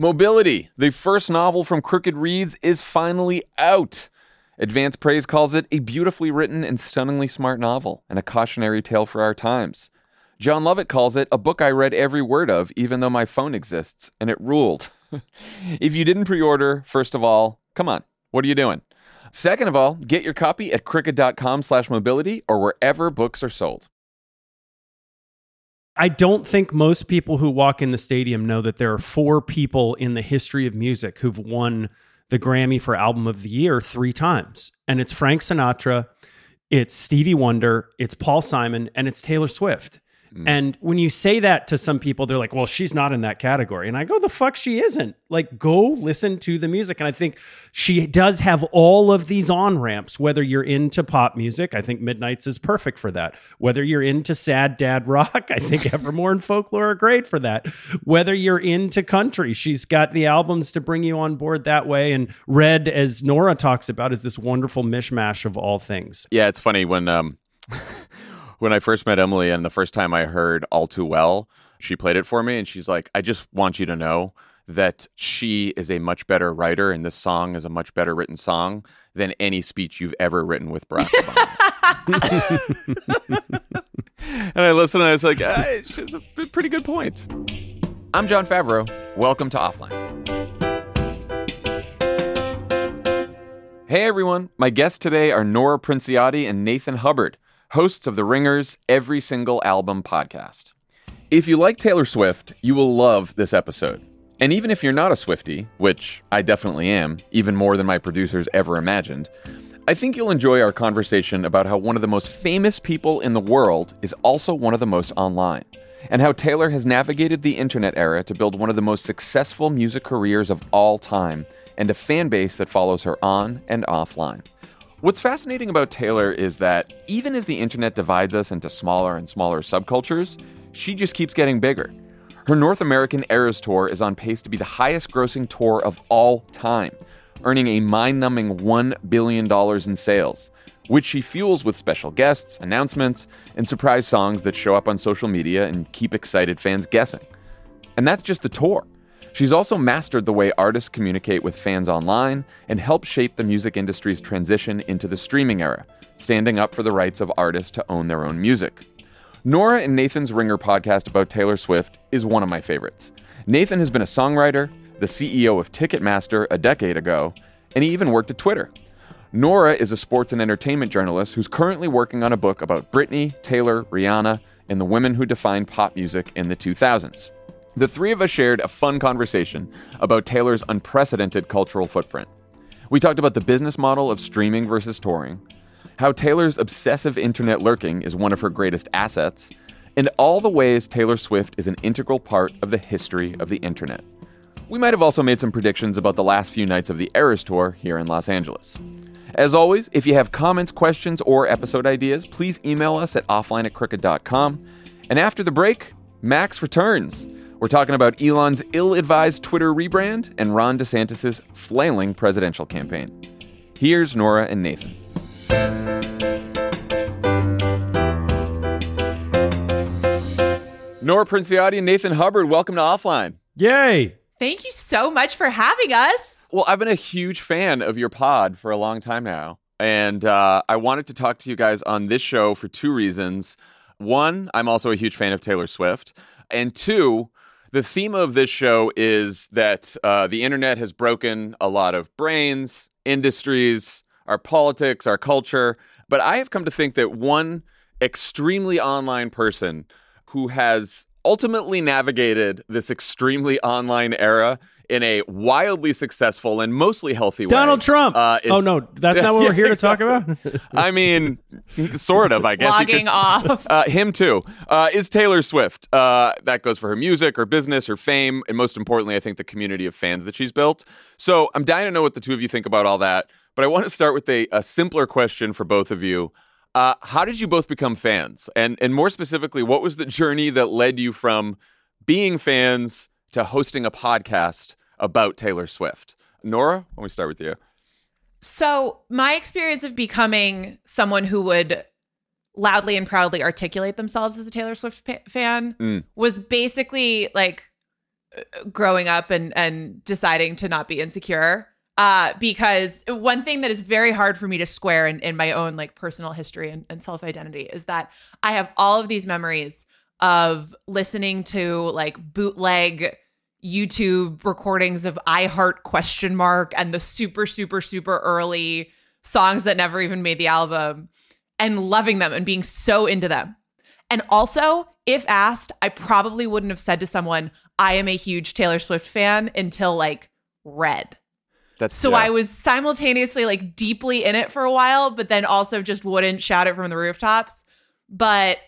Mobility, the first novel from Crooked Reads, is finally out. Advance Praise calls it a beautifully written and stunningly smart novel and a cautionary tale for our times. Jon Lovett calls it a book I read every word of, even though my phone exists, and it ruled. if you didn't pre order, first of all, come on, what are you doing? Second of all, get your copy at crooked.com slash mobility or wherever books are sold. I don't think most people who walk in the stadium know that there are four people in the history of music who've won the Grammy for Album of the Year three times. And it's Frank Sinatra, it's Stevie Wonder, it's Paul Simon, and it's Taylor Swift. Mm. And when you say that to some people, they're like, well, she's not in that category. And I go, the fuck she isn't. Like, go listen to the music. And I think she does have all of these on ramps, whether you're into pop music. I think Midnights is perfect for that. Whether you're into sad dad rock, I think Evermore and Folklore are great for that. Whether you're into country, she's got the albums to bring you on board that way. And Red, as Nora talks about, is this wonderful mishmash of all things. Yeah, it's funny when, um, when I first met Emily and the first time I heard All Too Well, she played it for me and she's like, I just want you to know that she is a much better writer and this song is a much better written song than any speech you've ever written with Barack Obama. and I listened and I was like, ah, it's just a pretty good point. I'm Jon Favreau. Welcome to Offline. Hey everyone, my guests today are Nora Princiotti and Nathan Hubbard hosts of the Ringers Every Single Album podcast. If you like Taylor Swift, you will love this episode. And even if you're not a Swiftie, which I definitely am, even more than my producers ever imagined, I think you'll enjoy our conversation about how one of the most famous people in the world is also one of the most online, and how Taylor has navigated the internet era to build one of the most successful music careers of all time and a fan base that follows her on and offline. What's fascinating about Taylor is that even as the internet divides us into smaller and smaller subcultures, she just keeps getting bigger. Her North American Eras Tour is on pace to be the highest grossing tour of all time, earning a mind numbing $1 billion in sales, which she fuels with special guests, announcements, and surprise songs that show up on social media and keep excited fans guessing. And that's just the tour. She's also mastered the way artists communicate with fans online and helped shape the music industry's transition into the streaming era, standing up for the rights of artists to own their own music. Nora and Nathan's Ringer podcast about Taylor Swift is one of my favorites. Nathan has been a songwriter, the CEO of Ticketmaster a decade ago, and he even worked at Twitter. Nora is a sports and entertainment journalist who's currently working on a book about Britney, Taylor, Rihanna, and the women who defined pop music in the 2000s. The three of us shared a fun conversation about Taylor's unprecedented cultural footprint. We talked about the business model of streaming versus touring, how Taylor's obsessive internet lurking is one of her greatest assets, and all the ways Taylor Swift is an integral part of the history of the internet. We might have also made some predictions about the last few nights of the Eras Tour here in Los Angeles. As always, if you have comments, questions, or episode ideas, please email us at offline at. And after the break, Max returns. We're talking about Elon's ill advised Twitter rebrand and Ron DeSantis' flailing presidential campaign. Here's Nora and Nathan. Nora Princiotti and Nathan Hubbard, welcome to Offline. Yay! Thank you so much for having us. Well, I've been a huge fan of your pod for a long time now. And uh, I wanted to talk to you guys on this show for two reasons. One, I'm also a huge fan of Taylor Swift. And two, the theme of this show is that uh, the internet has broken a lot of brains, industries, our politics, our culture. But I have come to think that one extremely online person who has ultimately navigated this extremely online era in a wildly successful and mostly healthy way. Donald Trump. Uh, is, oh no, that's not what yeah, we're here to exactly. talk about. I mean, sort of. I guess. Logging off. Uh, him too. Uh, is Taylor Swift. Uh, that goes for her music, her business, her fame, and most importantly, I think the community of fans that she's built. So I'm dying to know what the two of you think about all that. But I want to start with a, a simpler question for both of you. Uh, how did you both become fans? And and more specifically, what was the journey that led you from being fans to hosting a podcast about Taylor Swift? Nora, let me start with you. So, my experience of becoming someone who would loudly and proudly articulate themselves as a Taylor Swift pa- fan mm. was basically like growing up and and deciding to not be insecure uh, because one thing that is very hard for me to square in, in my own like personal history and, and self identity is that I have all of these memories of listening to like bootleg YouTube recordings of I Heart question mark and the super super super early songs that never even made the album and loving them and being so into them. And also, if asked, I probably wouldn't have said to someone, I am a huge Taylor Swift fan until like Red. That's So yeah. I was simultaneously like deeply in it for a while, but then also just wouldn't shout it from the rooftops. But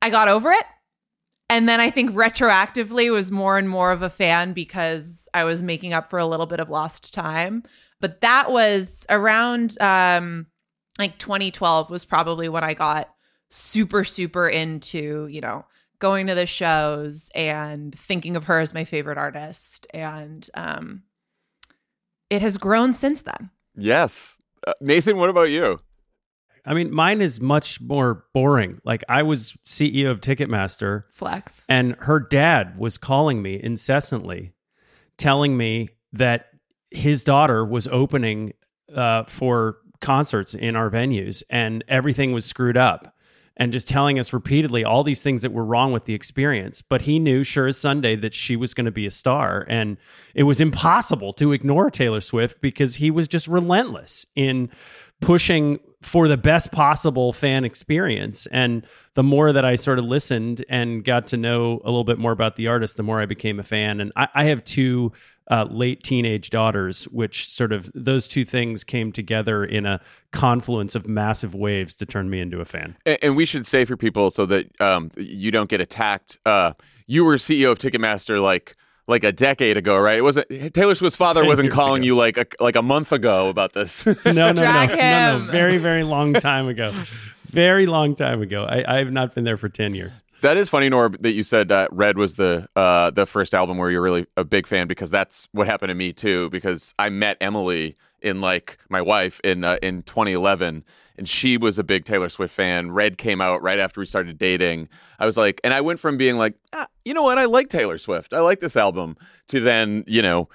I got over it. And then I think retroactively was more and more of a fan because I was making up for a little bit of lost time. But that was around um like 2012 was probably when I got super super into, you know, going to the shows and thinking of her as my favorite artist and um it has grown since then. Yes. Uh, Nathan, what about you? I mean, mine is much more boring. Like I was CEO of Ticketmaster Flex. and her dad was calling me incessantly telling me that his daughter was opening uh, for concerts in our venues and everything was screwed up and just telling us repeatedly all these things that were wrong with the experience but he knew sure as sunday that she was going to be a star and it was impossible to ignore taylor swift because he was just relentless in pushing for the best possible fan experience. And the more that I sort of listened and got to know a little bit more about the artist, the more I became a fan. And I, I have two uh, late teenage daughters, which sort of those two things came together in a confluence of massive waves to turn me into a fan. And, and we should say for people so that um, you don't get attacked. Uh, you were CEO of Ticketmaster like like a decade ago, right? It wasn't Taylor Swift's father wasn't calling ago. you like a, like a month ago about this. No, no, no, no, no, very, very long time ago. Very long time ago. I, I have not been there for 10 years. That is funny, Nora, that you said that Red was the uh, the first album where you're really a big fan because that's what happened to me too. Because I met Emily in like my wife in uh, in 2011, and she was a big Taylor Swift fan. Red came out right after we started dating. I was like, and I went from being like, ah, you know what, I like Taylor Swift, I like this album, to then you know.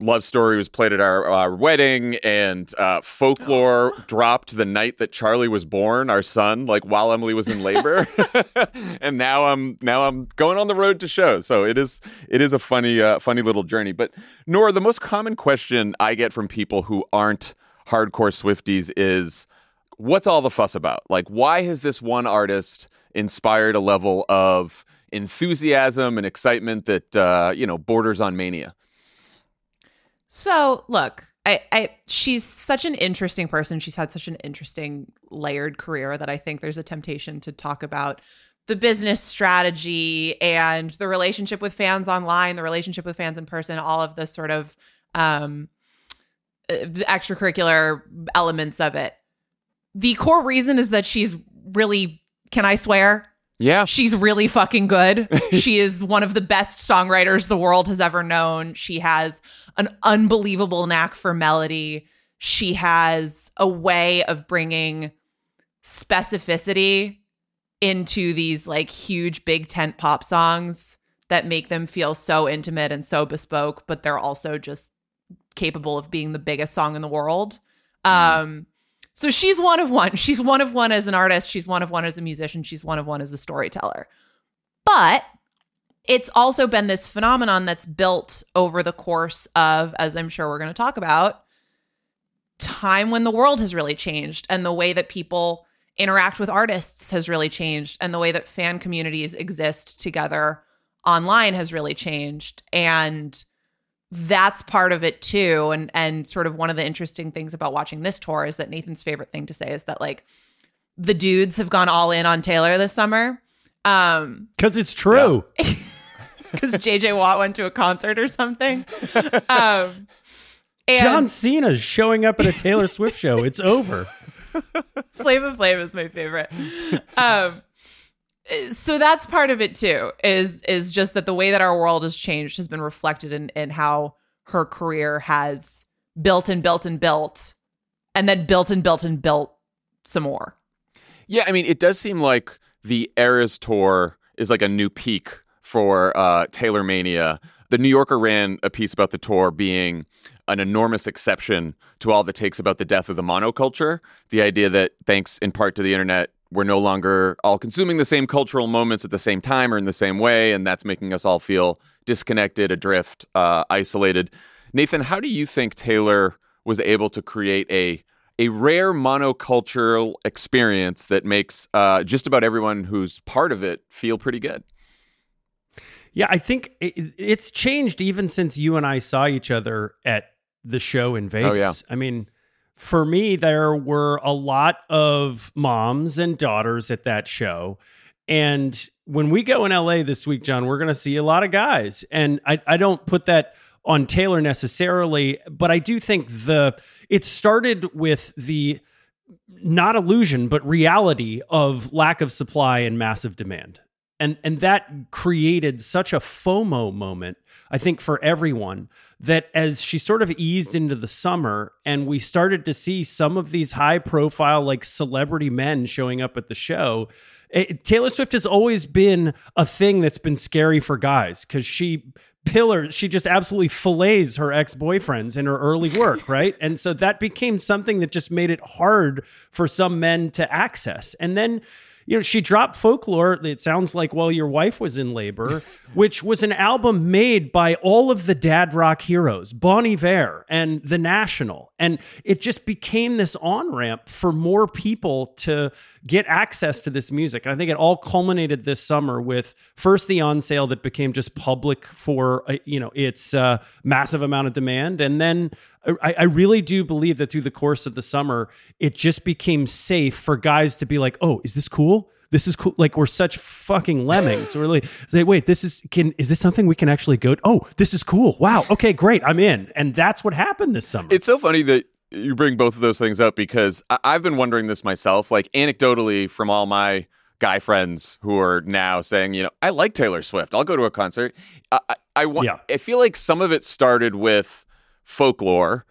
Love Story was played at our, our wedding, and uh, Folklore dropped the night that Charlie was born, our son, like while Emily was in labor. and now I'm now I'm going on the road to shows. So it is it is a funny uh, funny little journey. But Nora, the most common question I get from people who aren't hardcore Swifties is, "What's all the fuss about? Like, why has this one artist inspired a level of enthusiasm and excitement that uh, you know borders on mania?" So look, I, I she's such an interesting person. She's had such an interesting layered career that I think there's a temptation to talk about the business strategy and the relationship with fans online, the relationship with fans in person, all of the sort of um uh, extracurricular elements of it. The core reason is that she's really can I swear? Yeah, She's really fucking good. she is one of the best songwriters the world has ever known. She has an unbelievable knack for melody. She has a way of bringing specificity into these like huge big tent pop songs that make them feel so intimate and so bespoke, but they're also just capable of being the biggest song in the world. Um so she's one of one. She's one of one as an artist. She's one of one as a musician. She's one of one as a storyteller. But it's also been this phenomenon that's built over the course of, as I'm sure we're going to talk about, time when the world has really changed and the way that people interact with artists has really changed and the way that fan communities exist together online has really changed. And that's part of it too and and sort of one of the interesting things about watching this tour is that Nathan's favorite thing to say is that like the dudes have gone all in on Taylor this summer um Because it's true. cuz JJ Watt went to a concert or something um and John Cena's showing up at a Taylor Swift show. It's over. Flavor Flav is my favorite. Um, so that's part of it too. Is is just that the way that our world has changed has been reflected in in how her career has built and built and built, and then built and built and built some more. Yeah, I mean, it does seem like the Eras tour is like a new peak for uh, Taylor Mania. The New Yorker ran a piece about the tour being an enormous exception to all the takes about the death of the monoculture. The idea that, thanks in part to the internet, we're no longer all consuming the same cultural moments at the same time or in the same way, and that's making us all feel disconnected, adrift, uh, isolated. Nathan, how do you think Taylor was able to create a a rare monocultural experience that makes uh, just about everyone who's part of it feel pretty good? Yeah, I think it, it's changed even since you and I saw each other at the show in Vegas. Oh, yeah. I mean, for me, there were a lot of moms and daughters at that show. And when we go in LA this week, John, we're going to see a lot of guys. And I, I don't put that on Taylor necessarily, but I do think the it started with the not illusion but reality of lack of supply and massive demand. And and that created such a FOMO moment I think for everyone that as she sort of eased into the summer and we started to see some of these high profile like celebrity men showing up at the show it, Taylor Swift has always been a thing that's been scary for guys cuz she pillar she just absolutely fillets her ex-boyfriends in her early work right? And so that became something that just made it hard for some men to access. And then you know, she dropped folklore. It sounds like while your wife was in labor, which was an album made by all of the dad rock heroes, Bon Iver and The National. And it just became this on ramp for more people to get access to this music. And I think it all culminated this summer with first the on sale that became just public for, uh, you know, its uh, massive amount of demand. And then I, I, really do believe that through the course of the summer, it just became safe for guys to be like, "Oh, is this cool? This is cool." Like we're such fucking lemmings. we're like, say, "Wait, this is can is this something we can actually go? Oh, this is cool. Wow. Okay, great. I'm in." And that's what happened this summer. It's so funny that you bring both of those things up because I- I've been wondering this myself. Like anecdotally, from all my guy friends who are now saying, you know, I like Taylor Swift. I'll go to a concert. I I, I, want, Yeah. I feel like some of it started with folklore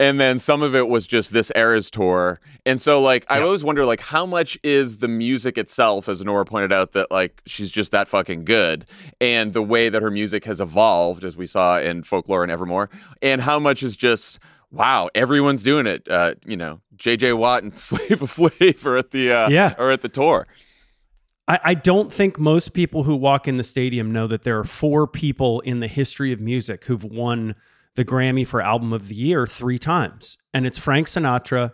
and then some of it was just this era's tour and so like i Yeah. always wonder like how much is the music itself as nora pointed out that like she's just that fucking good and the way that her music has evolved as we saw in folklore and evermore and how much is just wow everyone's doing it uh, you know jj watt and flavor flav are at the uh, Yeah. are at the tour I, I don't think most people who walk in the stadium know that there are four people in the history of music who've won the Grammy for Album of the Year three times. And it's Frank Sinatra,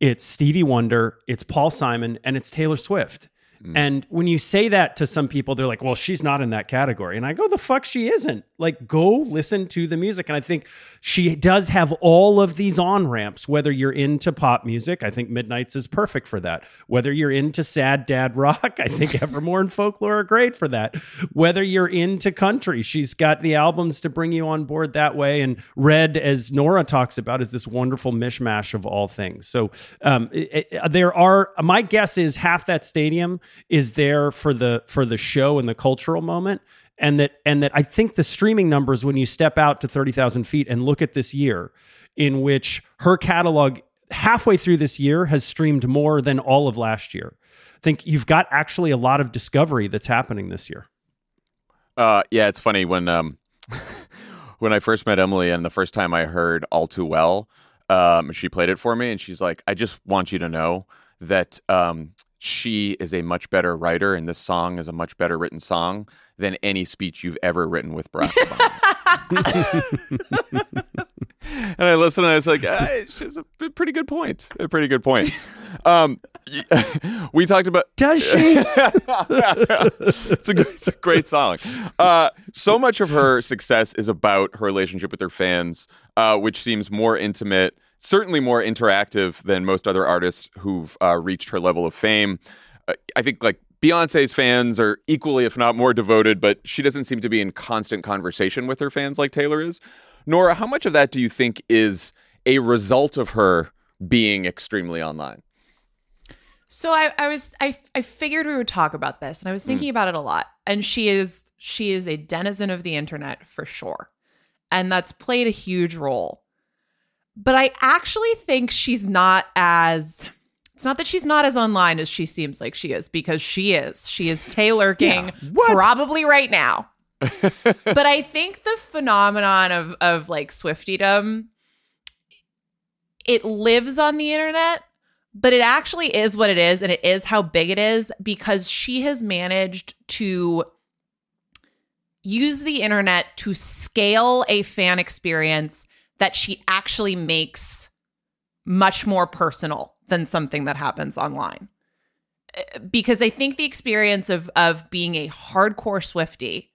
it's Stevie Wonder, it's Paul Simon, and it's Taylor Swift. And when you say that to some people, they're like, well, she's not in that category. And I go, the fuck she isn't. Like, go listen to the music. And I think she does have all of these on ramps, whether you're into pop music. I think Midnights is perfect for that. Whether you're into sad dad rock, I think Evermore and Folklore are great for that. Whether you're into country, she's got the albums to bring you on board that way. And Red, as Nora talks about, is this wonderful mishmash of all things. So um, it- it- there are, my guess is half that stadium is there for the for the show and the cultural moment and that and that I think the streaming numbers when you step out to 30,000 feet and look at this year in which her catalog halfway through this year has streamed more than all of last year. I think you've got actually a lot of discovery that's happening this year. Uh, yeah, it's funny when um, when I first met Emily and the first time I heard "All Too Well," um, she played it for me, and she's like, "I just want you to know that um, she is a much better writer, and this song is a much better written song than any speech you've ever written with Barack Obama." and I listened, and I was like, ah, "It's just a pretty good point. A pretty good point." Um, we talked about Does she? it's a good, it's a great song. Uh, so much of her success is about her relationship with her fans, uh, which seems more intimate, certainly more interactive than most other artists who've uh, reached her level of fame. Uh, I think like Beyonce's fans are equally, if not more, devoted, but she doesn't seem to be in constant conversation with her fans like Taylor is. Nora, how much of that do you think is a result of her being extremely online? So I, I was I, I figured we would talk about this and I was mm. thinking about it a lot. And she is she is a denizen of the internet for sure. And that's played a huge role. But I actually think she's not as It's not that she's not as online as she seems like she is, because she is. She is Taylor King What? probably right now. but I think the phenomenon of of like Swiftydom, it lives on the internet, but it actually is what it is, and it is how big it is because she has managed to use the internet to scale a fan experience that she actually makes much more personal than something that happens online. Uh, Because I think the experience of of being a hardcore Swifty,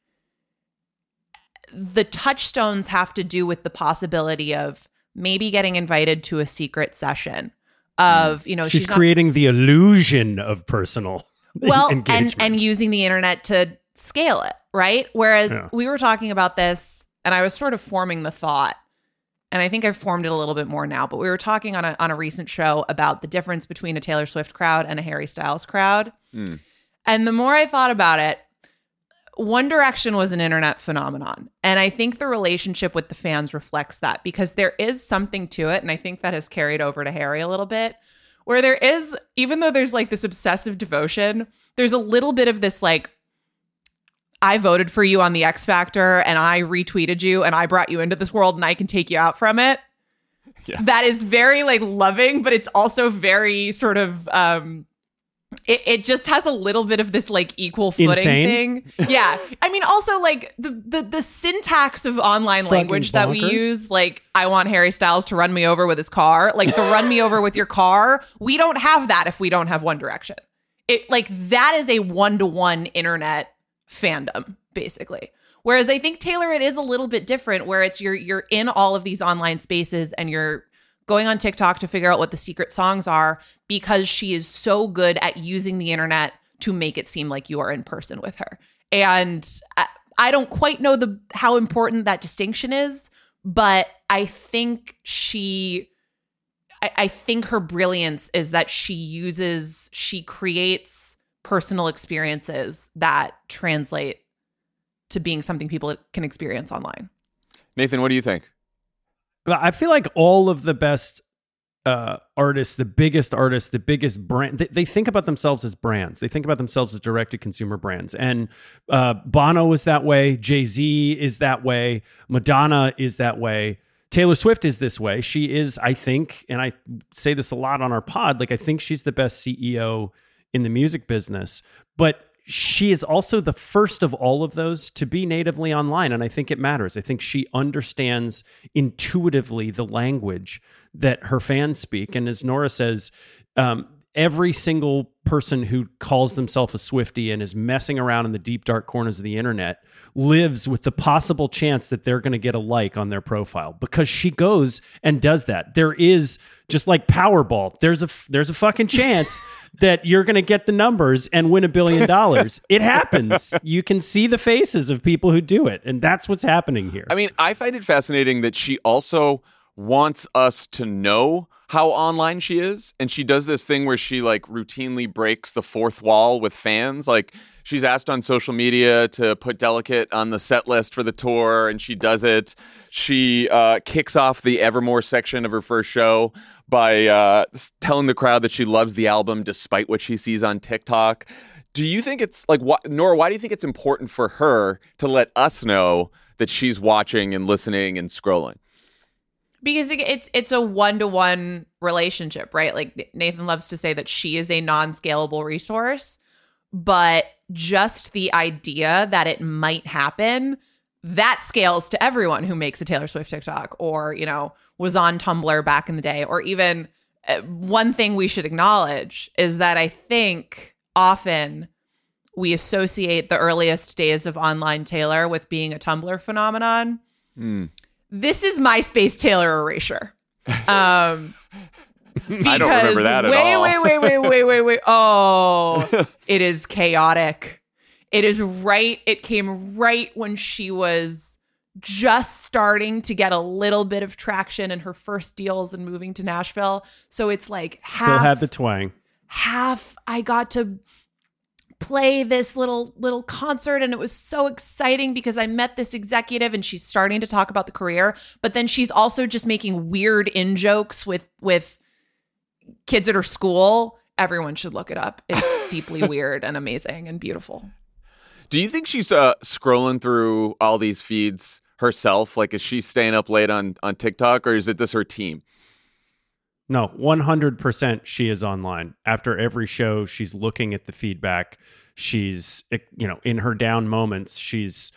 the touchstones have to do with the possibility of maybe getting invited to a secret session. Of you know she's, not- creating the illusion of personal well and and using the internet to scale it right whereas Yeah. we were talking about this and i was sort of forming the thought and i think i've formed it a little bit more now but we were talking on a, on a recent show about the difference between a taylor swift crowd and a harry styles crowd. Hmm. and the more i thought about it one direction was an internet phenomenon. And i think the relationship with the fans reflects that because there is something to it. And i think that has carried over to harry a little bit where there is even though there's like this obsessive devotion there's a little bit of this like i voted for you on the x factor and i retweeted you and i brought you into this world and i can take you out from it. Yeah. that is very like loving but it's also very sort of um it, it just has a little bit of this like equal footing Insane? thing. Yeah. I mean also like the the, the syntax of online Fucking language that we use like i want harry styles to run me over with his car like the run me over with your car we don't have that if we don't have one direction. It like that is a one-to-one internet fandom basically. Whereas i think taylor it is a little bit different where it's you're you're in all of these online spaces and you're going on tiktok to figure out what the secret songs are because she is so good at using the internet to make it seem like you are in person with her. And I, I don't quite know the how important that distinction is but i think she I, I think her brilliance is that she uses she creates personal experiences that translate to being something people can experience online Nathan, what do you think? I feel like all of the best uh, artists, the biggest artists, the biggest brand, they, they think about themselves as brands. They think about themselves as direct to consumer brands. And uh, Bono is that way. Jay Z is that way. Madonna is that way. Taylor Swift is this way. She is, I think, and I say this a lot on our pod, like I think she's the best CEO in the music business. But she is also the first of all of those to be natively online. And I think it matters. I think she understands intuitively the language that her fans speak. And as Nora says, um, every single person who calls themselves a Swifty and is messing around in the deep, dark corners of the internet lives with the possible chance that they're going to get a like on their profile because she goes and does that. There is just like Powerball. There's a there's a fucking chance that you're going to get the numbers and win a billion dollars. it happens. You can see the faces of people who do it, and that's what's happening here. I mean, I find it fascinating that she also wants us to know how online she is. And she does this thing where she like routinely breaks the fourth wall with fans. Like she's asked on social media to put delicate on the set list for the tour and she does it. She uh, kicks off the evermore section of her first show by uh, telling the crowd that she loves the album despite what she sees on tiktok. Do you think it's like what nora why do you think it's important for her to let us know that she's watching and listening and scrolling because it's it's a one-to-one relationship right like nathan loves to say that she is a non-scalable resource but just the idea that it might happen that scales to everyone who makes a taylor swift tiktok or you know was on tumblr back in the day or even uh, one thing we should acknowledge is that i think often we associate the earliest days of online taylor with being a tumblr phenomenon Hmm. This is MySpace Taylor erasure. Um, I don't remember because that at wait, all. Wait, wait, wait, wait, wait, wait. Oh, it is chaotic. It is right. It came right when she was just starting to get a little bit of traction in her first deals and moving to Nashville. So it's like half Still had the twang. half I got to play this little little concert and it was so exciting because I met this executive and she's starting to talk about the career but then she's also just making weird in jokes with with kids at her school. Everyone should look it up. It's deeply weird and amazing and beautiful. Do you think she's uh, scrolling through all these feeds herself? Like, is she staying up late on on TikTok, or is it this her team? No, 100% she is online. After every show, she's looking at the feedback. She's, eh, you know, in her down moments, she's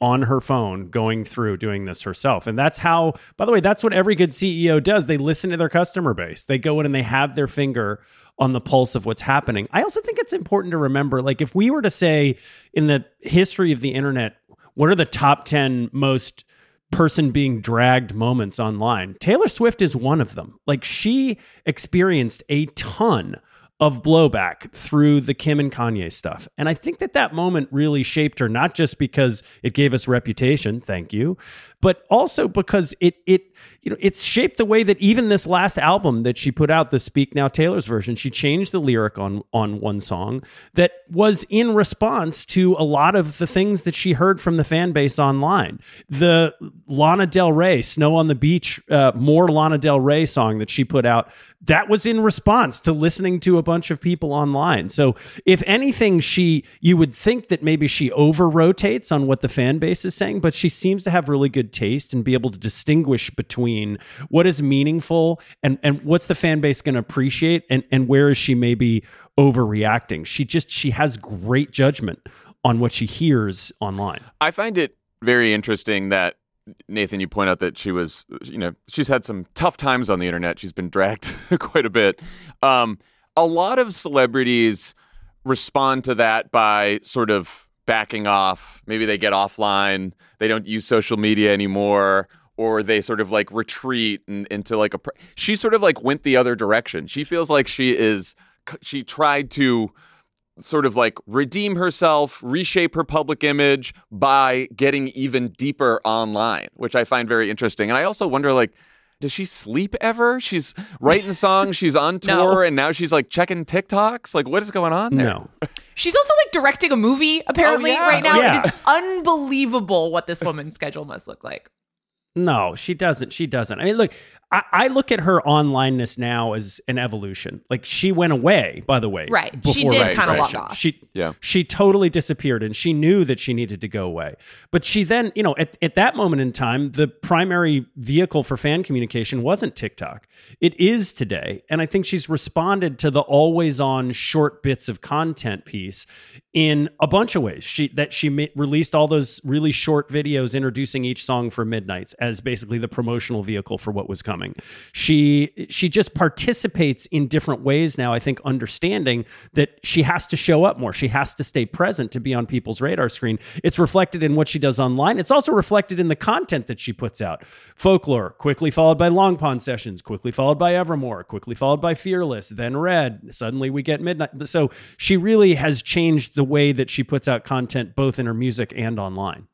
on her phone going through doing this herself. And that's how, by the way, that's what every good CEO does. They listen to their customer base, they go in and they have their finger on the pulse of what's happening. I also think it's important to remember like, if we were to say in the history of the internet, what are the top 10 most person being dragged moments online. Taylor Swift is one of them. Like she experienced a ton of blowback through the Kim and Kanye stuff. And I think that that moment really shaped her not just because it gave us reputation, thank you, but also because it it you know, it's shaped the way that even this last album that she put out, the Speak Now Taylor's version, she changed the lyric on on one song that was in response to a lot of the things that she heard from the fan base online. The Lana Del Rey Snow on the Beach, uh, more Lana Del Rey song that she put out, that was in response to listening to a bunch of people online. So if anything, she you would think that maybe she over rotates on what the fan base is saying, but she seems to have really good taste and be able to distinguish between between what is meaningful and and what's the fan base going to appreciate and and where is she maybe overreacting she just she has great judgment on what she hears online i find it very interesting that Nathan, you point out that she was, you know, she's had some tough times on the internet. She's been dragged quite a bit. Um, a lot of celebrities respond to that by sort of backing off. Maybe they get offline, they don't use social media anymore, or they sort of like retreat and, into like a. She sort of like went the other direction. She feels like she is. She tried to sort of like redeem herself, reshape her public image by getting even deeper online, which I find very interesting. And I also wonder like does she sleep ever? She's writing songs, she's on tour, no. and now she's like checking TikToks. Like, what is going on there? No. She's also like directing a movie oh, apparently oh, yeah. right now. Yeah. It is unbelievable what this woman's schedule must look like. No, she doesn't. She doesn't. I mean, look, I, I, look at her onlineness now as an evolution. Like she went away, by the way. Right. She did right, kind of right. log off. She yeah. She totally disappeared and she knew that she needed to go away. But she then, you know, at, at that moment in time, the primary vehicle for fan communication wasn't TikTok. It is today. And I think she's responded to the always on short bits of content piece in a bunch of ways. She that she ma- released all those really short videos introducing each song for Midnights as basically the promotional vehicle for what was coming She she just participates in different ways now. I think understanding that she has to show up more. She has to stay present to be on people's radar screen. It's reflected in what she does online. It's also reflected in the content that she puts out. Folklore, quickly followed by Long Pond sessions, quickly followed by Evermore, quickly followed by Fearless, then Red. Suddenly we get Midnight. So she really has changed the way that she puts out content both in her music and online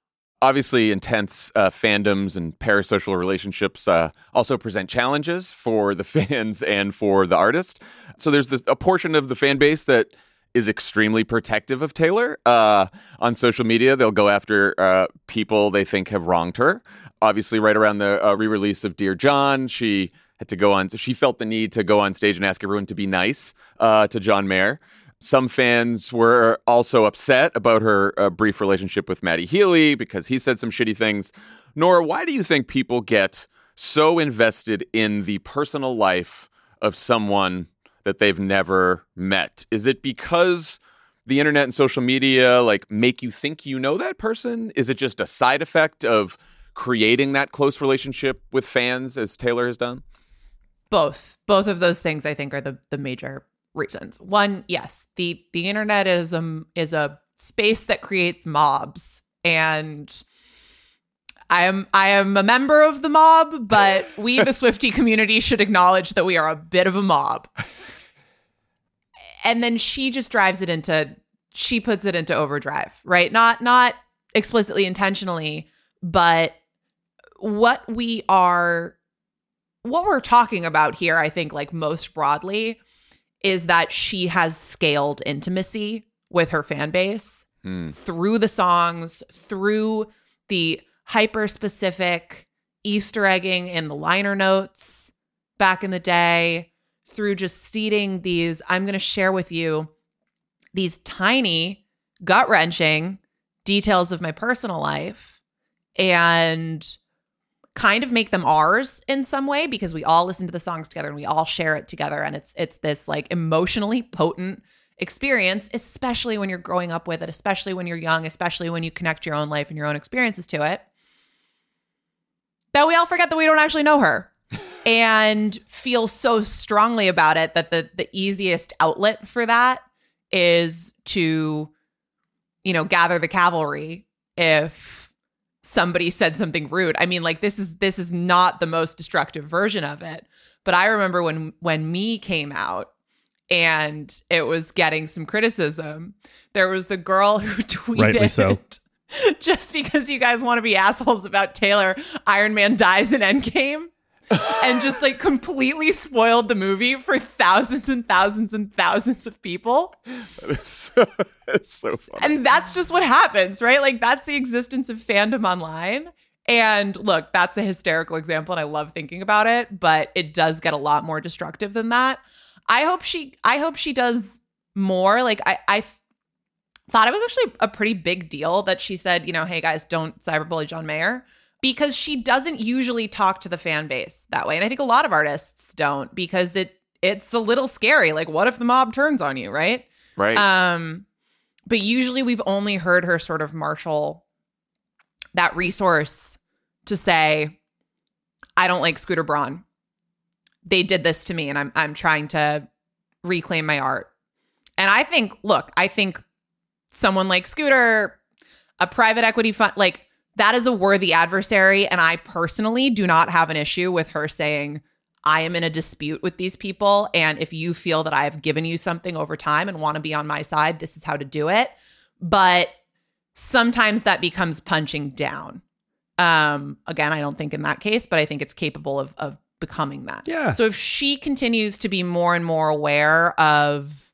obviously intense uh, fandoms and parasocial relationships uh, also present challenges for the fans and for the artist. So there's this, a portion of the fan base that is extremely protective of taylor. Uh, on social media they'll go after uh, people they think have wronged her. Obviously right around the uh, re-release of dear john she had to go on so she felt the need to go on stage and ask everyone to be nice uh, to john mayer some fans were also upset about her uh, brief relationship with Matty Healy because he said some shitty things. Nora, why do you think people get so invested in the personal life of someone that they've never met? Is it because the internet and social media like make you think you know that person? Is it just a side effect of creating that close relationship with fans as Taylor has done? Both. Both of those things I think are the the major reasons. One, yes, the the internet is a is a space that creates mobs, and I am I am a member of the mob, but we the Swifty community should acknowledge that we are a bit of a mob. And then she just drives it into she puts it into overdrive, right? Not not explicitly intentionally, but what we are what we're talking about here, I think like most broadly is that she has scaled intimacy with her fan base mm. through the songs, through the hyper specific Easter egging in the liner notes back in the day, through just seeding these, I'm going to share with you these tiny, gut wrenching details of my personal life and kind of make them ours in some way because we all listen to the songs together and we all share it together. And it's it's this like emotionally potent experience especially when you're growing up with it especially when you're young especially when you connect your own life and your own experiences to it. That we all forget that we don't actually know her and feel so strongly about it that the the easiest outlet for that is to you know gather the cavalry if somebody said something rude i mean like this is this is not the most destructive version of it but i remember when when me came out and it was getting some criticism there was the girl who tweeted Rightly so. just because you guys want to be assholes about Taylor, Iron Man dies in Endgame. And just like completely spoiled the movie for thousands and thousands and thousands of people. That is so, that's so funny. And that's just what happens, right? Like that's the existence of fandom online. And look, that's a hysterical example and I love thinking about it, but it does get a lot more destructive than that. I hope she I hope she does more. Like I I thought it was actually a pretty big deal that she said, you know, hey guys, don't cyberbully John Mayer because she doesn't usually talk to the fan base that way. And I think a lot of artists don't because it it's a little scary. Like what if the mob turns on you, right? right. Um but usually we've only heard her sort of marshal that resource to say I don't like Scooter Braun. They did this to me and I'm I'm trying to reclaim my art. And I think look, I think someone like Scooter, a private equity fund like that is a worthy adversary and I personally do not have an issue with her saying I am in a dispute with these people and if you feel that I have given you something over time and want to be on my side, this is how to do it. But sometimes that becomes punching down. Um again, I don't think in that case, but I think it's capable of of becoming that. Yeah. So if she continues to be more and more aware of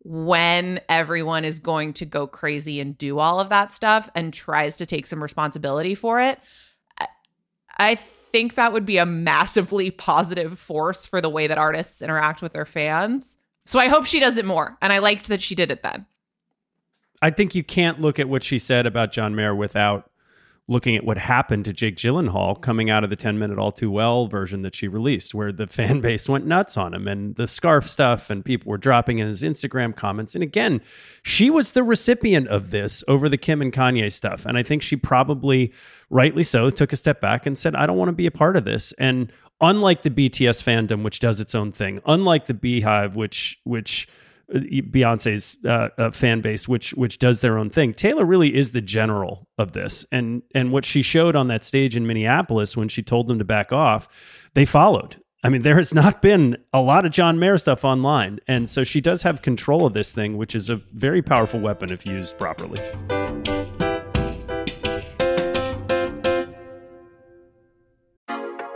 when everyone is going to go crazy and do all of that stuff and tries to take some responsibility for it, I- think that would be a massively positive force for the way that artists interact with their fans. So I hope she does it more. And I liked that she did it then. I think you can't look at what she said about John Mayer without looking at what happened to Jake Gyllenhaal coming out of the 10 minute all too well version that she released, where the fan base went nuts on him and the scarf stuff, and people were dropping in his Instagram comments. And again, she was the recipient of this over the Kim and Kanye stuff. And I think she probably, rightly so, took a step back and said, I don't want to be a part of this. And unlike the BTS fandom, which does its own thing, unlike the Beehive, which, which, Beyonce's uh, uh, fan base, which which does their own thing. Taylor really is the general of this, and and what she showed on that stage in Minneapolis when she told them to back off, they followed. I mean, there has not been a lot of John Mayer stuff online, and so she does have control of this thing, which is a very powerful weapon if used properly.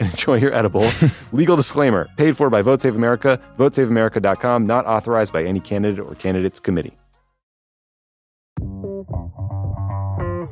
and enjoy your edible. Legal disclaimer paid for by Vote Save America, votesaveamerica.com, not authorized by any candidate or candidates committee.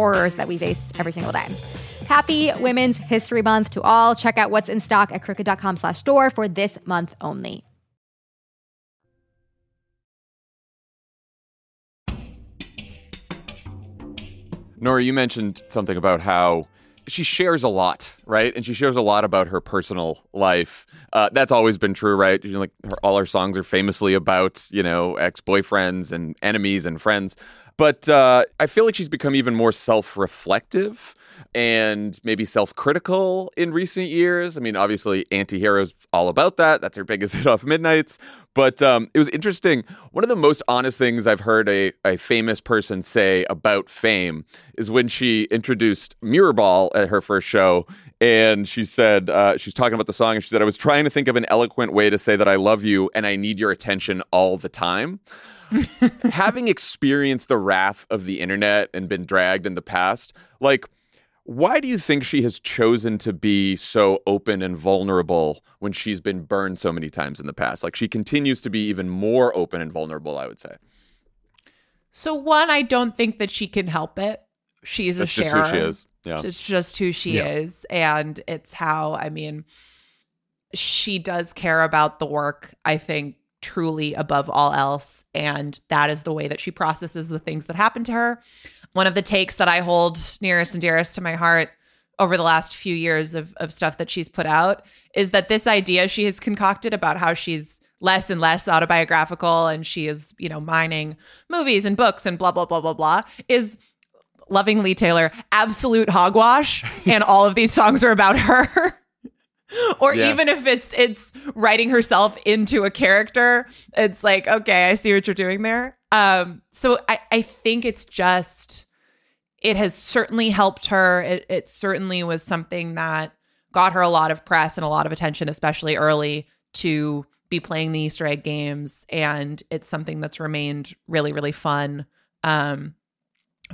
horrors that we face every single day. Happy Women's History Month to all. Check out what's in stock at crooked.com slash store for this month only. Nora, you mentioned something about how she shares a lot, right? And she shares a lot about her personal life. Uh, that's always been true, right? You know, like her, all her songs are famously about you know ex boyfriends and enemies and friends. But uh, I feel like she's become even more self reflective and maybe self critical in recent years. I mean, obviously, Antihero's all about that. That's her biggest hit off Midnights. But um, it was interesting. One of the most honest things I've heard a, a famous person say about fame is when she introduced Mirrorball at her first show. And she said, uh, she was talking about the song, and she said, I was trying to think of an eloquent way to say that I love you and I need your attention all the time. Having experienced the wrath of the internet and been dragged in the past, like, why do you think she has chosen to be so open and vulnerable when she's been burned so many times in the past? Like she continues to be even more open and vulnerable, I would say. So one, I don't think that she can help it. She's That's a just sharer. who she is. Yeah. It's just who she Yeah. is. And it's how, I mean, she does care about the work, I think, truly above all else. And that is the way that she processes the things that happen to her. One of the takes that I hold nearest and dearest to my heart over the last few years of, of stuff that she's put out is that this idea she has concocted about how she's less and less autobiographical and she is, you know, mining movies and books and blah, blah, blah, blah, blah is lovingly Taylor, absolute hogwash, and all of these songs are about her. or Yeah. even if it's it's writing herself into a character, it's like, okay, I see what you're doing there. Um, so I, I think it's just it has certainly helped her. It, it certainly was something that got her a lot of press and a lot of attention, especially early, to be playing the Easter egg games. And it's something that's remained really, really fun um,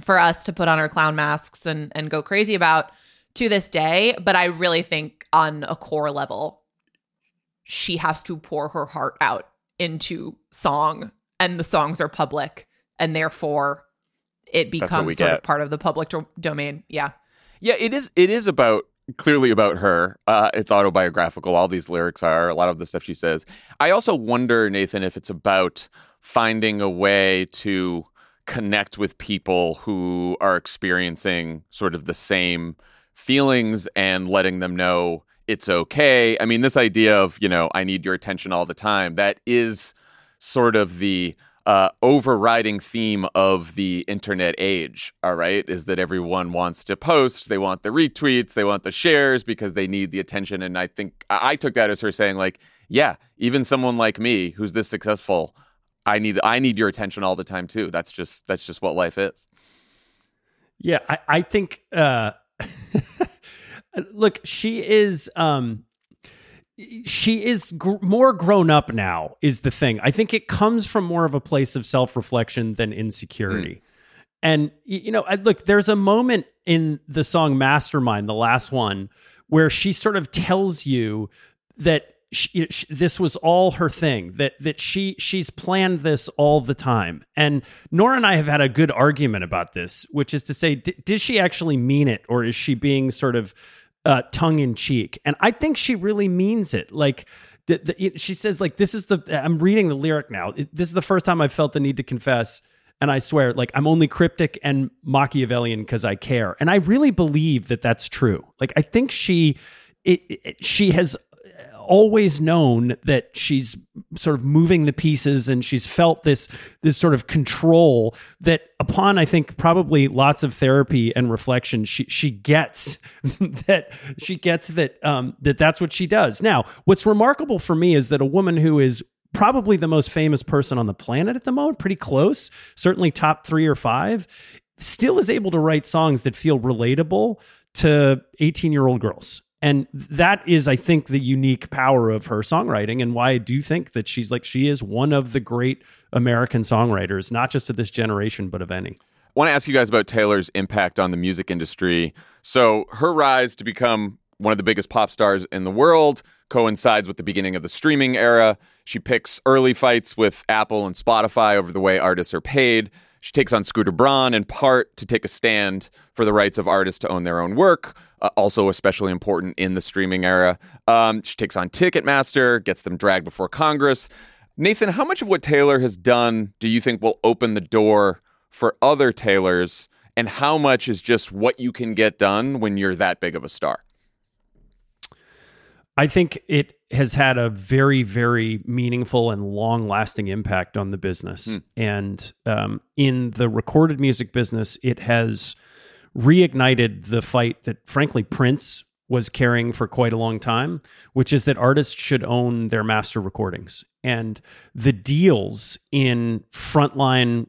for us to put on our clown masks and, and go crazy about to this day. But I really think on a core level, she has to pour her heart out into song, and the songs are public, and therefore it That's what we becomes sort get. of part of the public do- domain. Yeah. Yeah, it is. It is about clearly about her. Uh, it's autobiographical. All these lyrics are a lot of the stuff she says. I also wonder, Nathan, if it's about finding a way to connect with people who are experiencing sort of the same feelings and letting them know it's okay. I mean, this idea of you know, I need your attention all the time. That is sort of the uh, overriding theme of the internet age, all right, is that everyone wants to post, they want the retweets, they want the shares because they need the attention. And I think I took that as her saying, like, yeah, even someone like me who's this successful, I need I need your attention all the time too. That's just that's just what life is. Yeah, I, I think uh look, she is um she is gr- more grown up now is the thing. I think it comes from more of a place of self-reflection than insecurity. And you know, I, look, there's a moment in the song Mastermind, the last one, where she sort of tells you that she, sh this was all her thing that that she she's planned this all the time and Nora and I have had a good argument about this which is to say d- did she actually mean it or is she being sort of uh, tongue in cheek and I think she really means it like the, the, she says like this is the I'm reading the lyric now It- this is the first time I've felt the need to confess and I swear, like, I'm only cryptic and Machiavellian because I care. And I really believe that that's true. Like, I think she, it, it- she has always known that she's sort of moving the pieces and she's felt this this sort of control that upon I think probably lots of therapy and reflection she she gets that she gets that um that that's what she does. Now, what's remarkable for me is that a woman who is probably the most famous person on the planet at the moment, pretty close, certainly top 3 or 5, still is able to write songs that feel relatable to 18-year-old girls. And that is, I think, the unique power of her songwriting, and why I do think that she's like she is one of the great American songwriters, not just of this generation, but of any. I want to ask you guys about Taylor's impact on the music industry. So, her rise to become one of the biggest pop stars in the world coincides with the beginning of the streaming era. She picks early fights with Apple and Spotify over the way artists are paid. She takes on Scooter Braun in part to take a stand for the rights of artists to own their own work, uh, also especially important in the streaming era. Um, she takes on Ticketmaster, gets them dragged before Congress. Nathan, how much of what Taylor has done do you think will open the door for other Taylors? And how much is just what you can get done when you're that big of a star? I think it has had a very, very meaningful and long lasting impact on the business. Hmm. And um, in the recorded music business, it has reignited the fight that, frankly, Prince was carrying for quite a long time, which is that artists should own their master recordings. And the deals in frontline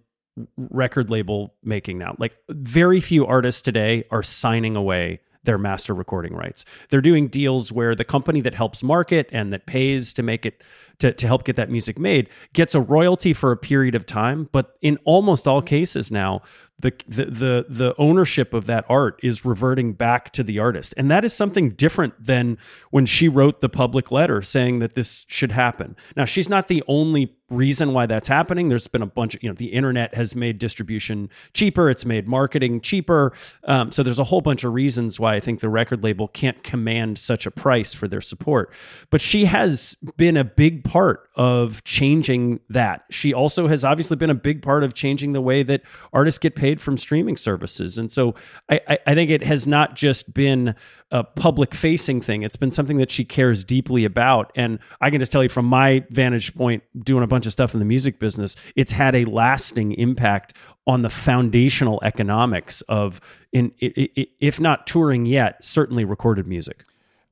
record label making now, like very few artists today are signing away their master recording rights. They're doing deals where the company that helps market and that pays to make it to, to help get that music made gets a royalty for a period of time. But in almost all cases now, the, the the the ownership of that art is reverting back to the artist. And that is something different than when she wrote the public letter saying that this should happen. Now she's not the only reason why that's happening. There's been a bunch of you know the internet has made distribution cheaper. It's made marketing cheaper. Um, so there's a whole bunch of reasons why i think the record label can't command such a price for their support. But she has been a big part of changing that. She also has obviously been a big part of changing the way that artists get paid from streaming services. And so I, I, think it has not just been a public facing thing, it's been something that she cares deeply about. And I can just tell you from my vantage point, doing a bunch of stuff in the music business, it's had a lasting impact on the foundational economics of, in, if not touring yet, certainly recorded music.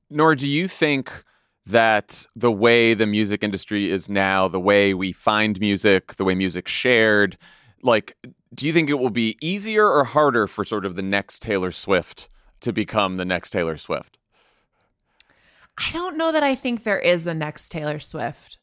Nora, do you think that the way the music industry is now, the way we find music, the way music's shared, like do you think it will be easier or harder for sort of the next Taylor Swift to become the next Taylor Swift? I don't know that I think there is a next Taylor Swift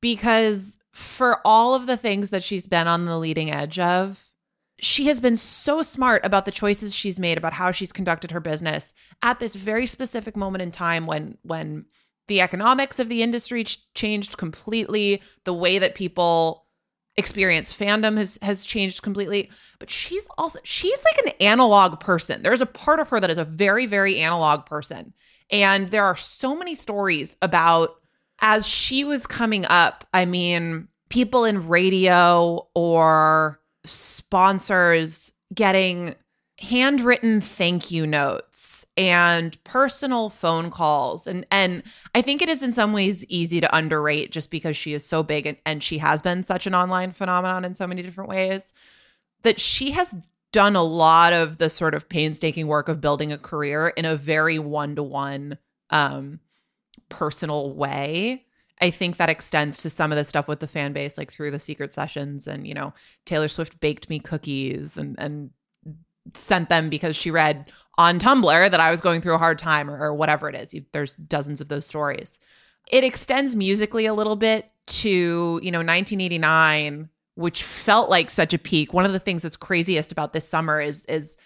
because for all of the things that she's been on the leading edge of, she has been so smart about the choices she's made about how she's conducted her business at this very specific moment in time when when the economics of the industry ch- changed completely, the way that people experience. Fandom has has changed completely but she's also she's like an analog person. There's a part of her that is a very very analog person. And there are so many stories about as she was coming up i mean people in radio or sponsors getting handwritten thank you notes and personal phone calls. And and I think it is in some ways easy to underrate just because she is so big and, and she has been such an online phenomenon in so many different ways that she has done a lot of the sort of painstaking work of building a career in a very one-to-one um personal way. I think that extends to some of the stuff with the fan base, like through the secret sessions and, you know, Taylor Swift baked me cookies and and sent them because she read on Tumblr that I was going through a hard time or, or whatever it is. You, there's dozens of those stories. It extends musically a little bit to, you know, 1989, which felt like such a peak. One of the things that's craziest about this summer is is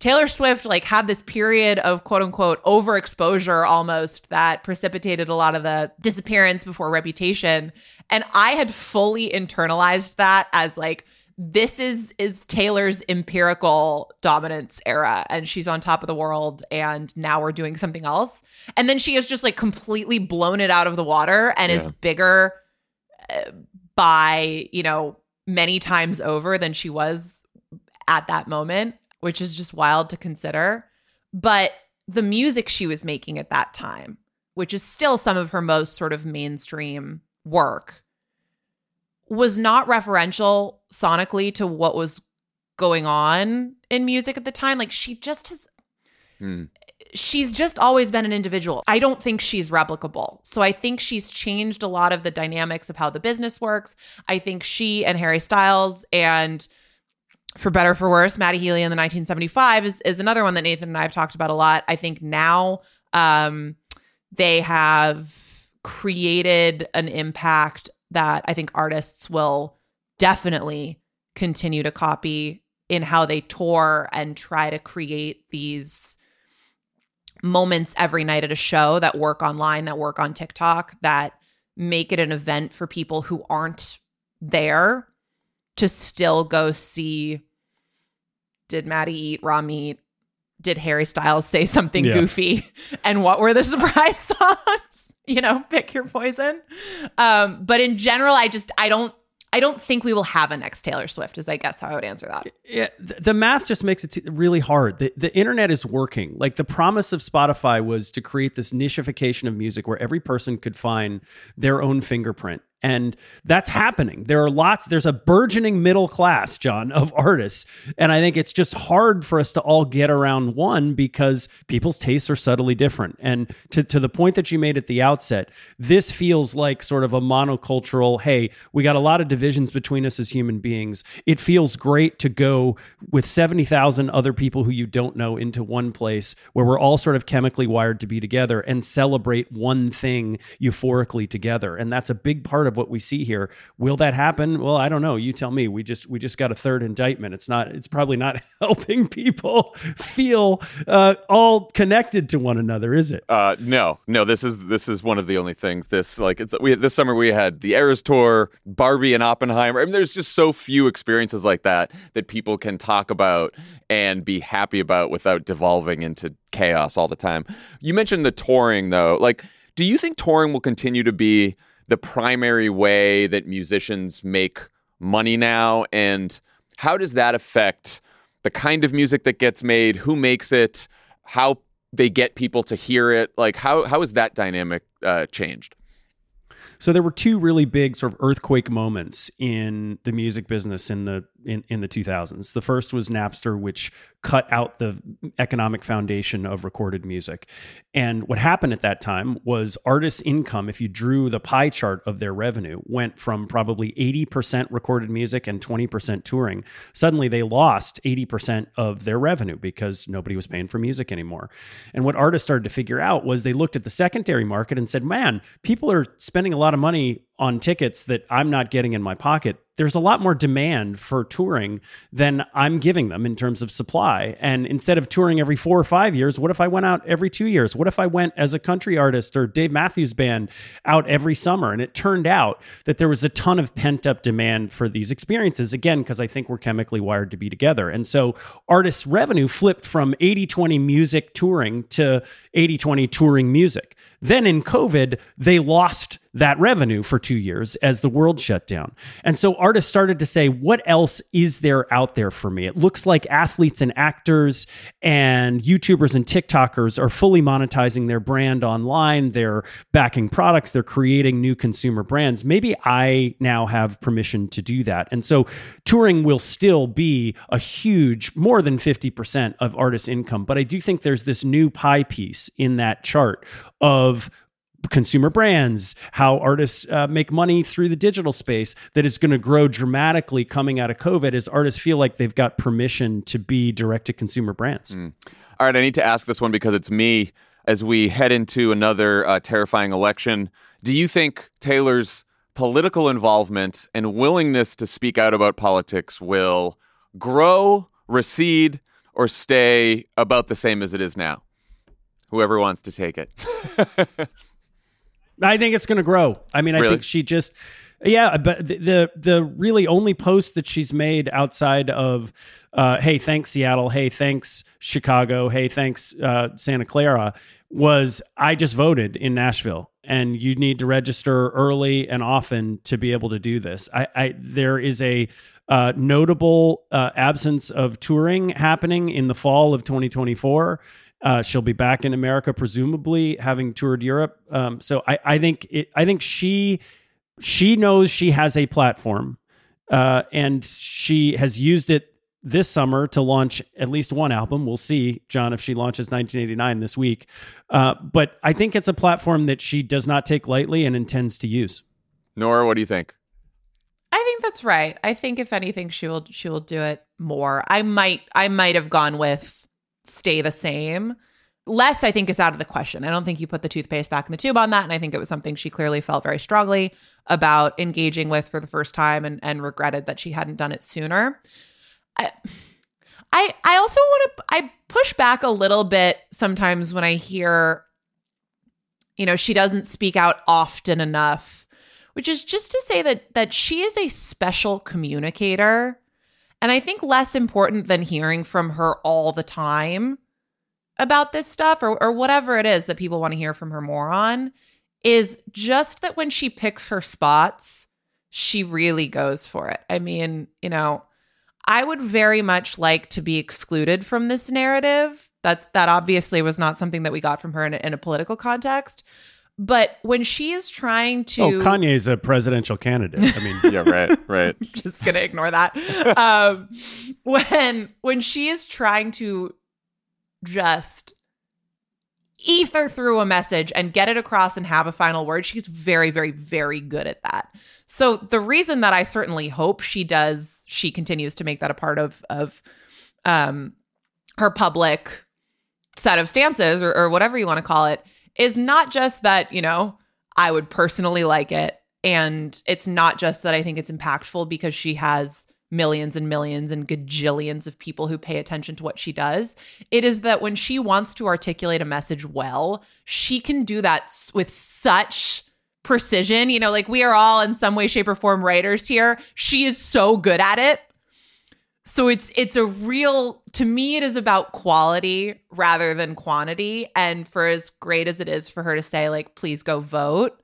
Taylor Swift like had this period of quote unquote overexposure almost that precipitated a lot of the disappearance before reputation. And I had fully internalized that as like this is is Taylor's empirical dominance era and she's on top of the world and now we're doing something else and then she has just like completely blown it out of the water and yeah. is bigger uh, by you know many times over than she was at that moment which is just wild to consider but the music she was making at that time which is still some of her most sort of mainstream work was not referential sonically to what was going on in music at the time. Like she just has mm. she's just always been an individual. I don't think she's replicable. So I think she's changed a lot of the dynamics of how the business works. I think she and Harry Styles and for better for worse, Matty Healy in the 1975 is, is another one that Nathan and I have talked about a lot. I think now um, they have created an impact that I think artists will definitely continue to copy in how they tour and try to create these moments every night at a show that work online, that work on TikTok, that make it an event for people who aren't there to still go see did Matty eat raw meat? Did Harry Styles say something Yeah. goofy? And what were the surprise songs? You know, pick your poison. Um, but in general, I just I don't I don't think we will have a next Taylor Swift. Is I guess how I would answer that. Yeah, the math just makes it really hard. The, the internet is working. Like the promise of Spotify was to create this nichification of music where every person could find their own fingerprint. And that's happening. There are lots, there's a burgeoning middle class, John, of artists. And I think it's just hard for us to all get around one because people's tastes are subtly different. And to, to the point that you made at the outset, this feels like sort of a monocultural, hey, we got a lot of divisions between us as human beings. It feels great to go with 70,000 other people who you don't know into one place where we're all sort of chemically wired to be together and celebrate one thing euphorically together. And that's a big part of what we see here. Will that happen? Well, I don't know. You tell me. We just we just got a third indictment. It's not it's probably not helping people feel uh, all connected to one another, is it? Uh, no, no. This is this is one of the only things. This like it's we this summer we had the Eras tour, Barbie and Oppenheimer. I mean, there's just so few experiences like that that people can talk about and be happy about without devolving into chaos all the time. You mentioned the touring though. Like, do you think touring will continue to be the primary way that musicians make money now? And how does that affect the kind of music that gets made, who makes it, how they get people to hear it? Like, how how has that dynamic uh, changed? So there were two really big sort of earthquake moments in the music business in the in, in the 2000s. The first was Napster, which cut out the economic foundation of recorded music. And what happened at that time was artists' income, if you drew the pie chart of their revenue, went from probably 80% recorded music and 20% touring. Suddenly they lost 80% of their revenue because nobody was paying for music anymore. And what artists started to figure out was they looked at the secondary market and said, man, people are spending a lot of money on tickets that I'm not getting in my pocket. There's a lot more demand for touring than I'm giving them in terms of supply. And instead of touring every four or five years, what if I went out every two years? What if I went as a country artist or Dave Matthews Band out every summer? And it turned out that there was a ton of pent up demand for these experiences, again, because I think we're chemically wired to be together. And so artists' revenue flipped from 80 20 music touring to 80 20 touring music. Then in COVID, they lost that revenue for two years as the world shut down. And so artists started to say, what else is there out there for me? It looks like athletes and actors and YouTubers and TikTokers are fully monetizing their brand online. They're backing products, they're creating new consumer brands. Maybe I now have permission to do that. And so touring will still be a huge, more than 50% of artists' income. But I do think there's this new pie piece in that chart of consumer brands, how artists uh, make money through the digital space that is going to grow dramatically coming out of COVID as artists feel like they've got permission to be direct to consumer brands. All right, I need to ask this one because it's me as we head into another uh, terrifying election. Do you think Taylor's political involvement and willingness to speak out about politics will grow, recede, or stay about the same as it is now? Whoever wants to take it. I think it's going to grow. I mean, I think she just, yeah. But the, the the really only post that she's made outside of, uh, hey, thanks Seattle, hey, thanks Chicago, hey, thanks uh, Santa Clara, was I just voted in Nashville, and you need to register early and often to be able to do this. I, I there is a uh, notable uh, absence of touring happening in the fall of 2024. Uh, she'll be back in America, presumably having toured Europe. Um, so I, I think it, I think she she knows she has a platform, uh, and she has used it this summer to launch at least one album. We'll see, John, if she launches 1989 this week. Uh, but I think it's a platform that she does not take lightly and intends to use. Nora, what do you think? I think that's right. I think if anything, she will she will do it more. I might I might have gone with stay the same. Less, I think, is out of the question. I don't think you put the toothpaste back in the tube on that, and I think it was something she clearly felt very strongly about engaging with for the first time, and and regretted that she hadn't done it sooner. I I, I also want to I push back a little bit sometimes when I hear, you know, she doesn't speak out often enough which is just to say that that she is a special communicator and I think less important than hearing from her all the time about this stuff or, or whatever it is that people want to hear from her more on is just that when she picks her spots, she really goes for it. I mean, you know, I would very much like to be excluded from this narrative. That's that obviously was not something that we got from her in a, in a political context. But when she is trying to Oh, Kanye's a presidential candidate. I mean, Yeah, right, right. just gonna ignore that. Um, when when she is trying to just ether through a message and get it across and have a final word, she's very, very, very good at that. So the reason that I certainly hope she does, she continues to make that a part of of um her public set of stances or, or whatever you want to call it, is not just that, you know, I would personally like it. And it's not just that I think it's impactful because she has millions and millions and gajillions of people who pay attention to what she does. It is that when she wants to articulate a message well, she can do that with such precision. You know, like we are all in some way, shape, or form writers here. She is so good at it. So it's it's a real to me it is about quality rather than quantity and for as great as it is for her to say like please go vote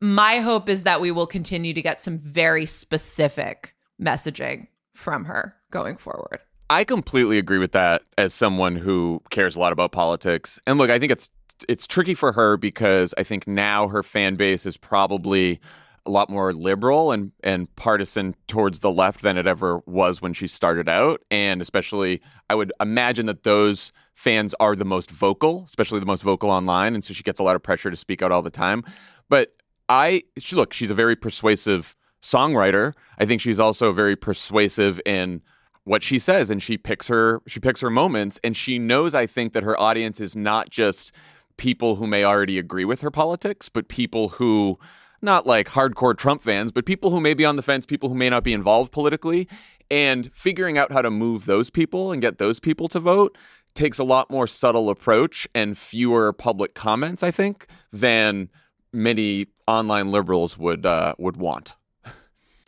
my hope is that we will continue to get some very specific messaging from her going forward. I completely agree with that as someone who cares a lot about politics. And look, I think it's it's tricky for her because I think now her fan base is probably a lot more liberal and and partisan towards the left than it ever was when she started out and especially I would imagine that those fans are the most vocal, especially the most vocal online and so she gets a lot of pressure to speak out all the time. But I she, look, she's a very persuasive songwriter. I think she's also very persuasive in what she says and she picks her she picks her moments and she knows I think that her audience is not just people who may already agree with her politics, but people who not like hardcore Trump fans, but people who may be on the fence, people who may not be involved politically, and figuring out how to move those people and get those people to vote takes a lot more subtle approach and fewer public comments, I think, than many online liberals would uh, would want.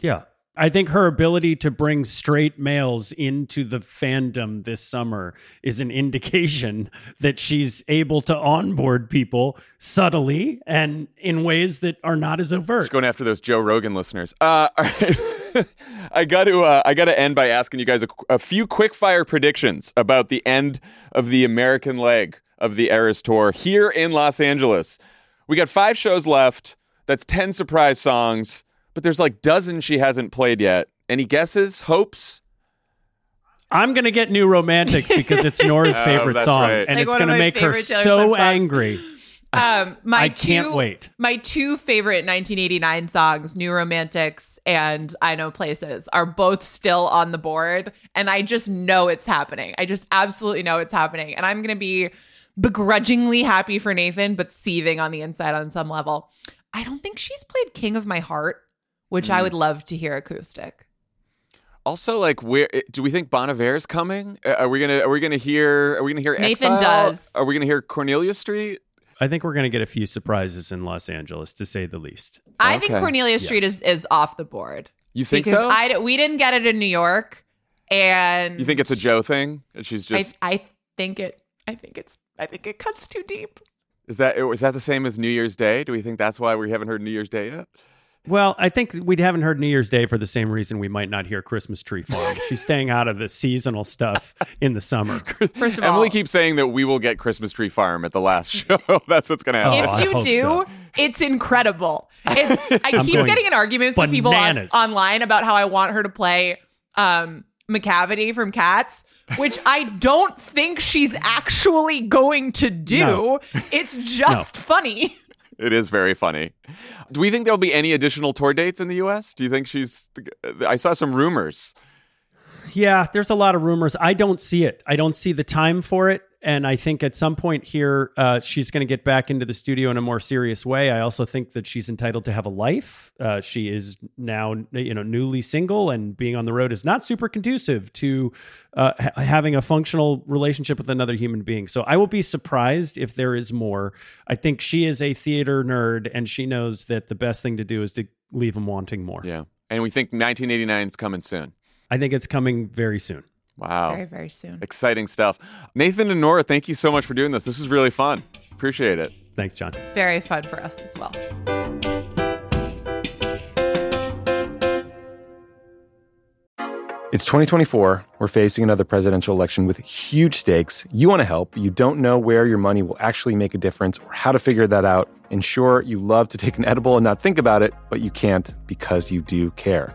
Yeah. I think her ability to bring straight males into the fandom this summer is an indication that she's able to onboard people subtly and in ways that are not as overt. Going after those Joe Rogan listeners. Uh, all right. I got to uh, I got to end by asking you guys a, a few quick fire predictions about the end of the American leg of the Eras tour here in Los Angeles. We got five shows left. That's ten surprise songs, but there's like dozens she hasn't played yet. Any guesses? Hopes? I'm going to get New Romantics because it's Nora's Oh, favorite that's song right. and Like it's going to make her Taylor so angry. Um, my I can't wait. My two favorite 1989 songs, "New Romantics" and "I Know Places," are both still on the board, and I just know it's happening. I just absolutely know it's happening, and I'm gonna be begrudgingly happy for Nathan, but seething on the inside on some level. I don't think she's played "King of My Heart," which Mm. I would love to hear acoustic. Also, like, where do we think Bon Iver's coming? Uh, Are we gonna Are we gonna hear Are we gonna hear Nathan Exile? does. Are we gonna hear Cornelia Street? I think we're going to get a few surprises in Los Angeles, to say the least. I think Okay. Cornelia Street Yes. is is off the board You think because so? I we didn't get it in New York, and you think it's a Joe thing? And she's just I, I think it. I think it's. I think it cuts too deep. Is that is that the same as New Year's Day? Do we think that's why we haven't heard New Year's Day yet? Well, I think we haven't heard New Year's Day for the same reason we might not hear Christmas Tree Farm. She's staying out of the seasonal stuff in the summer. First of all, Emily all, keeps saying that we will get Christmas Tree Farm at the last show. that's what's going to happen. Oh, if you do, so. it's incredible. It's, I keep getting in arguments with people on, online about how I want her to play um, Macavity from Cats, which I don't think she's actually going to do. No. It's just funny. It is very funny. Do we think there'll be any additional tour dates in the U.S.? Do you think she's? I saw some rumors. Yeah, there's a lot of rumors. I don't see it. I don't see the time for it. And I think at some point here, uh, she's going to get back into the studio in a more serious way. I also think that she's entitled to have a life. Uh, she is now, you know, newly single, and being on the road is not super conducive to uh, ha- having a functional relationship with another human being. So I will be surprised if there is more. I think she is a theater nerd, and she knows that the best thing to do is to leave him wanting more. Yeah. And we think 1989 is coming soon. I think it's coming very soon. Wow. Very, very soon. Exciting stuff. Nathan and Nora, thank you so much for doing this. This was really fun. Appreciate it. Thanks, John. Very fun for us as well. It's 2024. We're facing another presidential election with huge stakes. You want to help. You don't know where your money will actually make a difference or how to figure that out. And sure, you love to take an edible and not think about it, but you can't because you do care.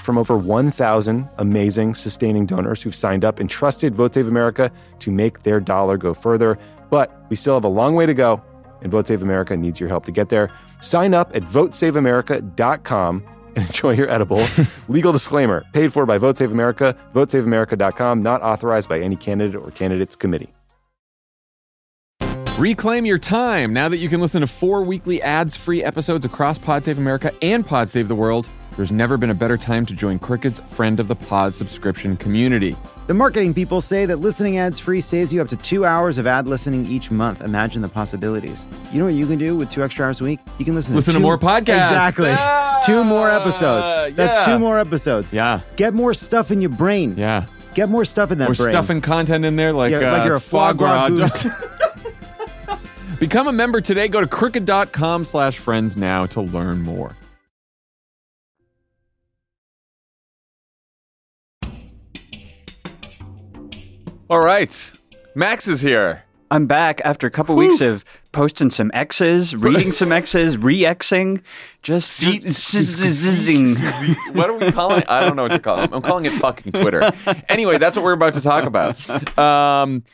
From over 1,000 amazing sustaining donors who've signed up and trusted Vote Save America to make their dollar go further. But we still have a long way to go, and Vote Save America needs your help to get there. Sign up at votesaveamerica.com and enjoy your edible. Legal disclaimer paid for by Vote Save America, votesaveamerica.com, not authorized by any candidate or candidates committee. Reclaim your time now that you can listen to four weekly ads free episodes across Pod Save America and Pod Save the World. There's never been a better time to join Crooked's Friend of the Pod subscription community. The marketing people say that listening ads free saves you up to two hours of ad listening each month. Imagine the possibilities. You know what you can do with two extra hours a week? You can listen, Listen to two- more podcasts. Exactly. Ah, two more episodes. That's yeah. two more episodes. Yeah. Get more stuff in your brain. Yeah. Get more stuff in that We're brain. stuffing content in there like, Yeah, uh, like you're a foie gras gras. goose. Become a member today. Go to crooked.com slash friends now to learn more. All right. Max is here. I'm back after a couple weeks of posting some X's, reading some X's, re-Xing, just zizzing. what are we calling? I don't know what to call it. I'm calling it fucking Twitter. Anyway, that's what we're about to talk about. Um,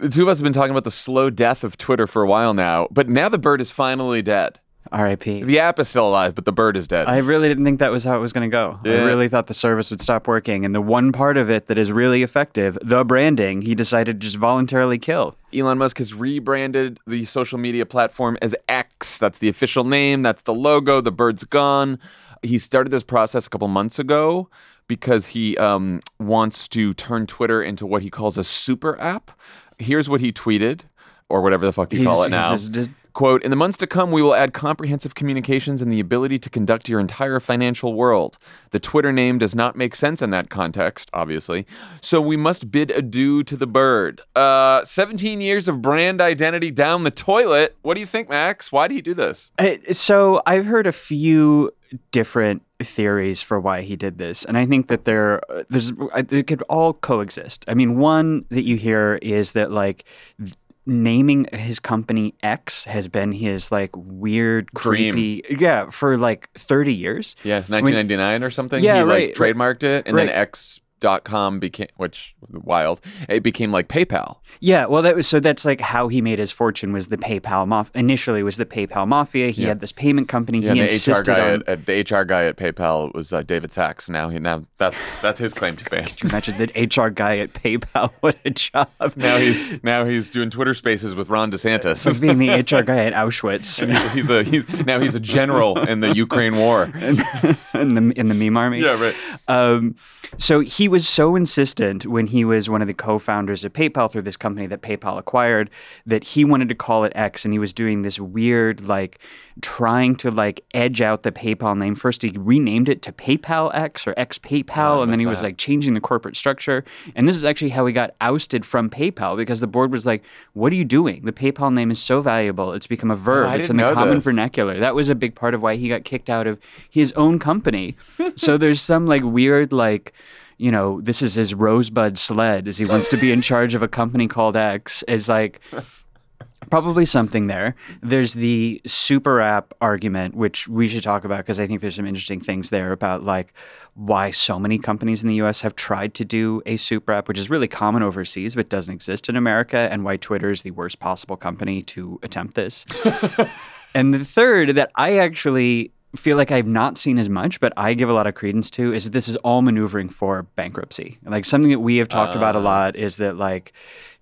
the two of us have been talking about the slow death of Twitter for a while now, but now the bird is finally dead. R.I.P. The app is still alive, but the bird is dead. I really didn't think that was how it was going to go. I really thought the service would stop working, and the one part of it that is really effective, the branding, he decided to just voluntarily kill. Elon Musk has rebranded the social media platform as X. That's the official name. That's the logo. The bird's gone. He started this process a couple months ago because he um, wants to turn Twitter into what he calls a super app. Here's what he tweeted, or whatever the fuck you call it now. he's just- Quote, in the months to come, we will add comprehensive communications and the ability to conduct your entire financial world. The Twitter name does not make sense in that context, obviously. So we must bid adieu to the bird. Uh, 17 years of brand identity down the toilet. What do you think, Max? Why did he do this? So I've heard a few different theories for why he did this, and I think that there there's they could all coexist. I mean, one that you hear is that like. Naming his company X has been his like weird, Dream. creepy, yeah, for like thirty years. Yeah, 1999 or something. Yeah, he like right, right. trademarked it, and Right. then X.com became, which wild. It became like PayPal. Yeah, well, that was so. That's like how he made his fortune was the PayPal mafia. Initially, was the PayPal mafia. He Yeah. had this payment company. Yeah, he the HR guy on. at, the HR guy at PayPal was uh, David Sacks. Now he now that's that's his claim to fame. could you Imagine that HR guy at PayPal. What a job! Now he's now he's doing Twitter Spaces with Ron DeSantis. Of being the HR guy at Auschwitz he's a he's now he's a general in the Ukraine war. in the in the meme army. Yeah, right. Um, so he was so insistent when he was one of the co-founders of PayPal through this company that PayPal acquired that he wanted to call it X, and he was doing this weird like trying to like edge out the PayPal name. First, he renamed it to PayPal X or X PayPal, and then he was like changing the corporate structure. And this is actually how he got ousted from PayPal because the board was like, "What are you doing? The PayPal name is so valuable; it's become a verb. Oh, it's in the common this. vernacular." That was a big part of why he got kicked out of his own company. so there's some like weird like you know, this is his rosebud sled as he wants to be in charge of a company called X is like Probably something there. There's the super app argument, which we should talk about because I think there's some interesting things there about like why so many companies in the US have tried to do a super app, which is really common overseas but doesn't exist in America, and why Twitter is the worst possible company to attempt this. and the third that I actually feel like I've not seen as much, but I give a lot of credence to is that this is all maneuvering for bankruptcy. Like something that we have talked about a uh. lot is that like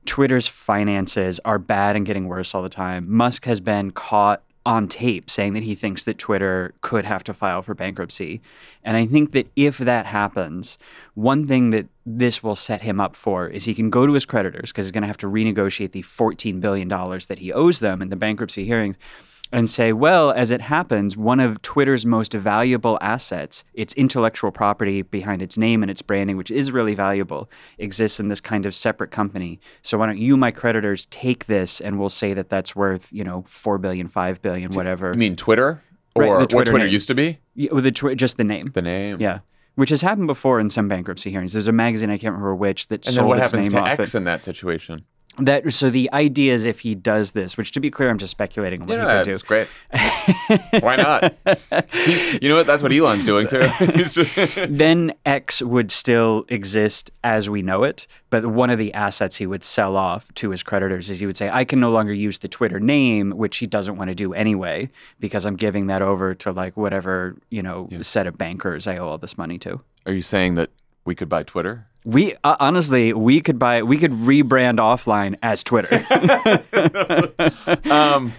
Twitter's finances are bad and getting worse all the time. Musk has been caught on tape saying that he thinks that Twitter could have to file for bankruptcy. And I think that if that happens, one thing that this will set him up for is he can go to his creditors because he's going to have to renegotiate the $14 billion that he owes them in the bankruptcy hearings and say, well, as it happens, one of Twitter's most valuable assets, its intellectual property behind its name and its branding, which is really valuable, exists in this kind of separate company. So why don't you, my creditors, take this and we'll say that that's worth, you know, four billion, five billion, whatever. You mean Twitter? Right, Or what Twitter Twitter name. used to be? Yeah, the twi- just the name. The name. Yeah. Which has happened before in some bankruptcy hearings. There's a magazine I can't remember which that And sold then what its happens name to off. X it. in that situation? That so the idea is if he does this, which to be clear, I'm just speculating on what Yeah, he could it's do. great. Why not? He's, you know what? That's what Elon's doing too. Then X would still exist as we know it, but one of the assets he would sell off to his creditors is he would say, I can no longer use the Twitter name, which he doesn't want to do anyway, because I'm giving that over to like whatever, you know, set of bankers I owe all this money to. Are you saying that we could buy Twitter? We uh, honestly, we could buy, we could rebrand offline as Twitter. um,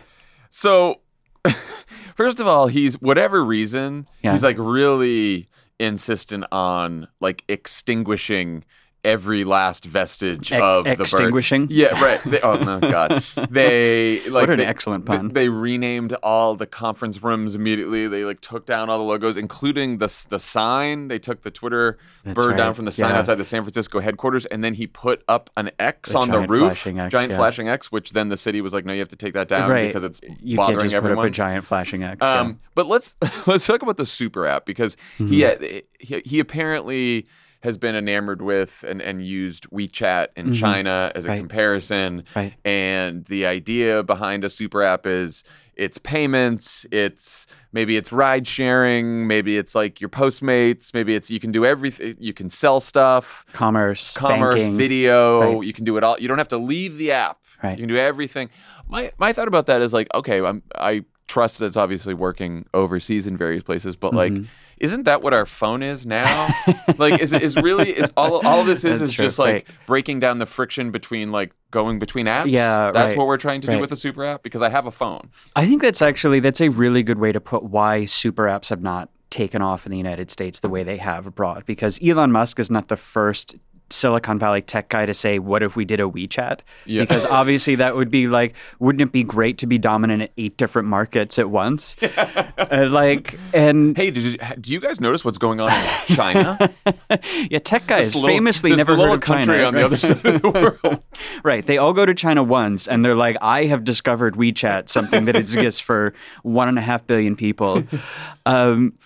so first of all, he's whatever reason, Yeah. he's like really insistent on like extinguishing every last vestige Ex- of the bird. extinguishing? Yeah, right. They, oh no, God. They like What an they- excellent pun. They, renamed all the conference rooms immediately. They like took down all the logos, including the the sign. They took the Twitter That's bird down from the sign Yeah. outside the San Francisco headquarters, and then he put up an X A on the giant roof, flashing X, giant yeah. flashing X, which then the city was like, no, you have to take that down right. because it's you bothering can't just everyone. put up a giant flashing X. yeah. Um, But let's let's talk about the super app because Mm-hmm. he, he he apparently has been enamored with and, and used WeChat in China as a Mm-hmm. Right. comparison. Right. And the idea behind a super app is it's payments, it's maybe it's ride sharing, maybe it's like your Postmates, maybe it's you can do everything. You can sell stuff, commerce, commerce, banking. video. Right. You can do it all. You don't have to leave the app. Right. You can do everything. My my thought about that is like, okay, I'm, I trust that it's obviously working overseas in various places, but like, Mm-hmm. Isn't that what our phone is now? like, is is really is all all this is That's is true, just like right. breaking down the friction between like going between apps. Yeah, that's right, what we're trying to do with the super app because I have a phone. I think that's actually that's a really good way to put why super apps have not taken off in the United States the way they have abroad. Because Elon Musk is not the first Silicon Valley tech guy to say, "What if we did a WeChat?" Yeah. Because obviously that would be like, wouldn't it be great to be dominant in eight different markets at once? Uh, like, and Hey, did you, do you guys notice what's going on in China? yeah, tech guys This famously this never little heard of country China on the other side of the world. Right. They all go to China once and they're like, I have discovered WeChat, something that exists for one and a half billion people. Um,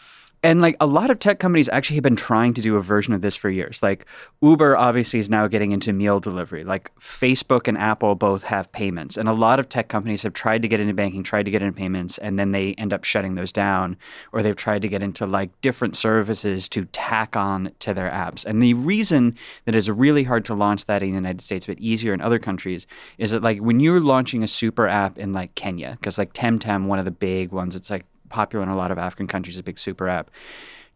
and like a lot of tech companies actually have been trying to do a version of this for years. Like Uber obviously is now getting into meal delivery. Like Facebook and Apple both have payments. And a lot of tech companies have tried to get into banking, tried to get into payments, and then they end up shutting those down. Or they've tried to get into like different services to tack on to their apps. And the reason that it's really hard to launch that in the United States, but easier in other countries, is that like when you're launching a super app in like Kenya, because like Temtem, one of the big ones, it's like popular in a lot of African countries, a big super app.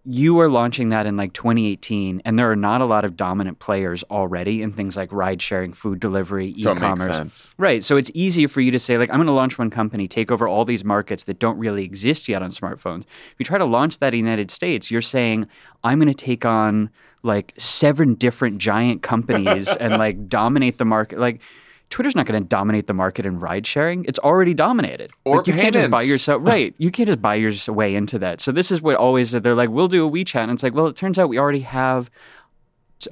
You are launching that in like 2018, and there are not a lot of dominant players already in things like ride sharing, food delivery, So e-commerce. sense. Right. So it's easier for you to say, like, I'm going to launch one company, take over all these markets that don't really exist yet on smartphones. If you try to launch that in the United States, you're saying, I'm going to take on like seven different giant companies and like dominate the market. Like, Twitter's not going to dominate the market in ride sharing. It's already dominated. Or Like, you can't just buy yourself right. You can't just buy your way into that. So this is what always they're like, we'll do a WeChat, and it's like, well, it turns out we already have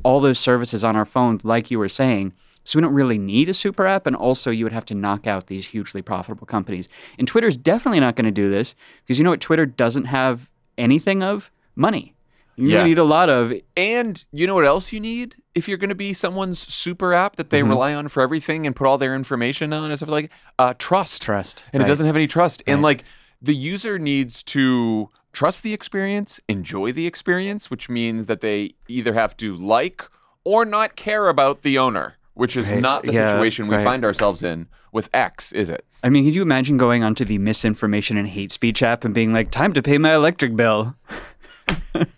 all those services on our phones, like you were saying. So we don't really need a super app, and also you would have to knock out these hugely profitable companies. And Twitter's definitely not going to do this because you know what Twitter doesn't have anything of money. You're Yeah. need a lot of And you know what else you need if you're going to be someone's super app that they Mhm. rely on for everything and put all their information on and stuff like uh, trust. trust. And it doesn't have any trust. And like the user needs to trust the experience, enjoy the experience, which means that they either have to like or not care about the owner, which is Right. not the Yeah, situation we right. find ourselves in with X, is it? I mean, can you imagine going onto the misinformation and hate speech app and being like, "Time to pay my electric bill."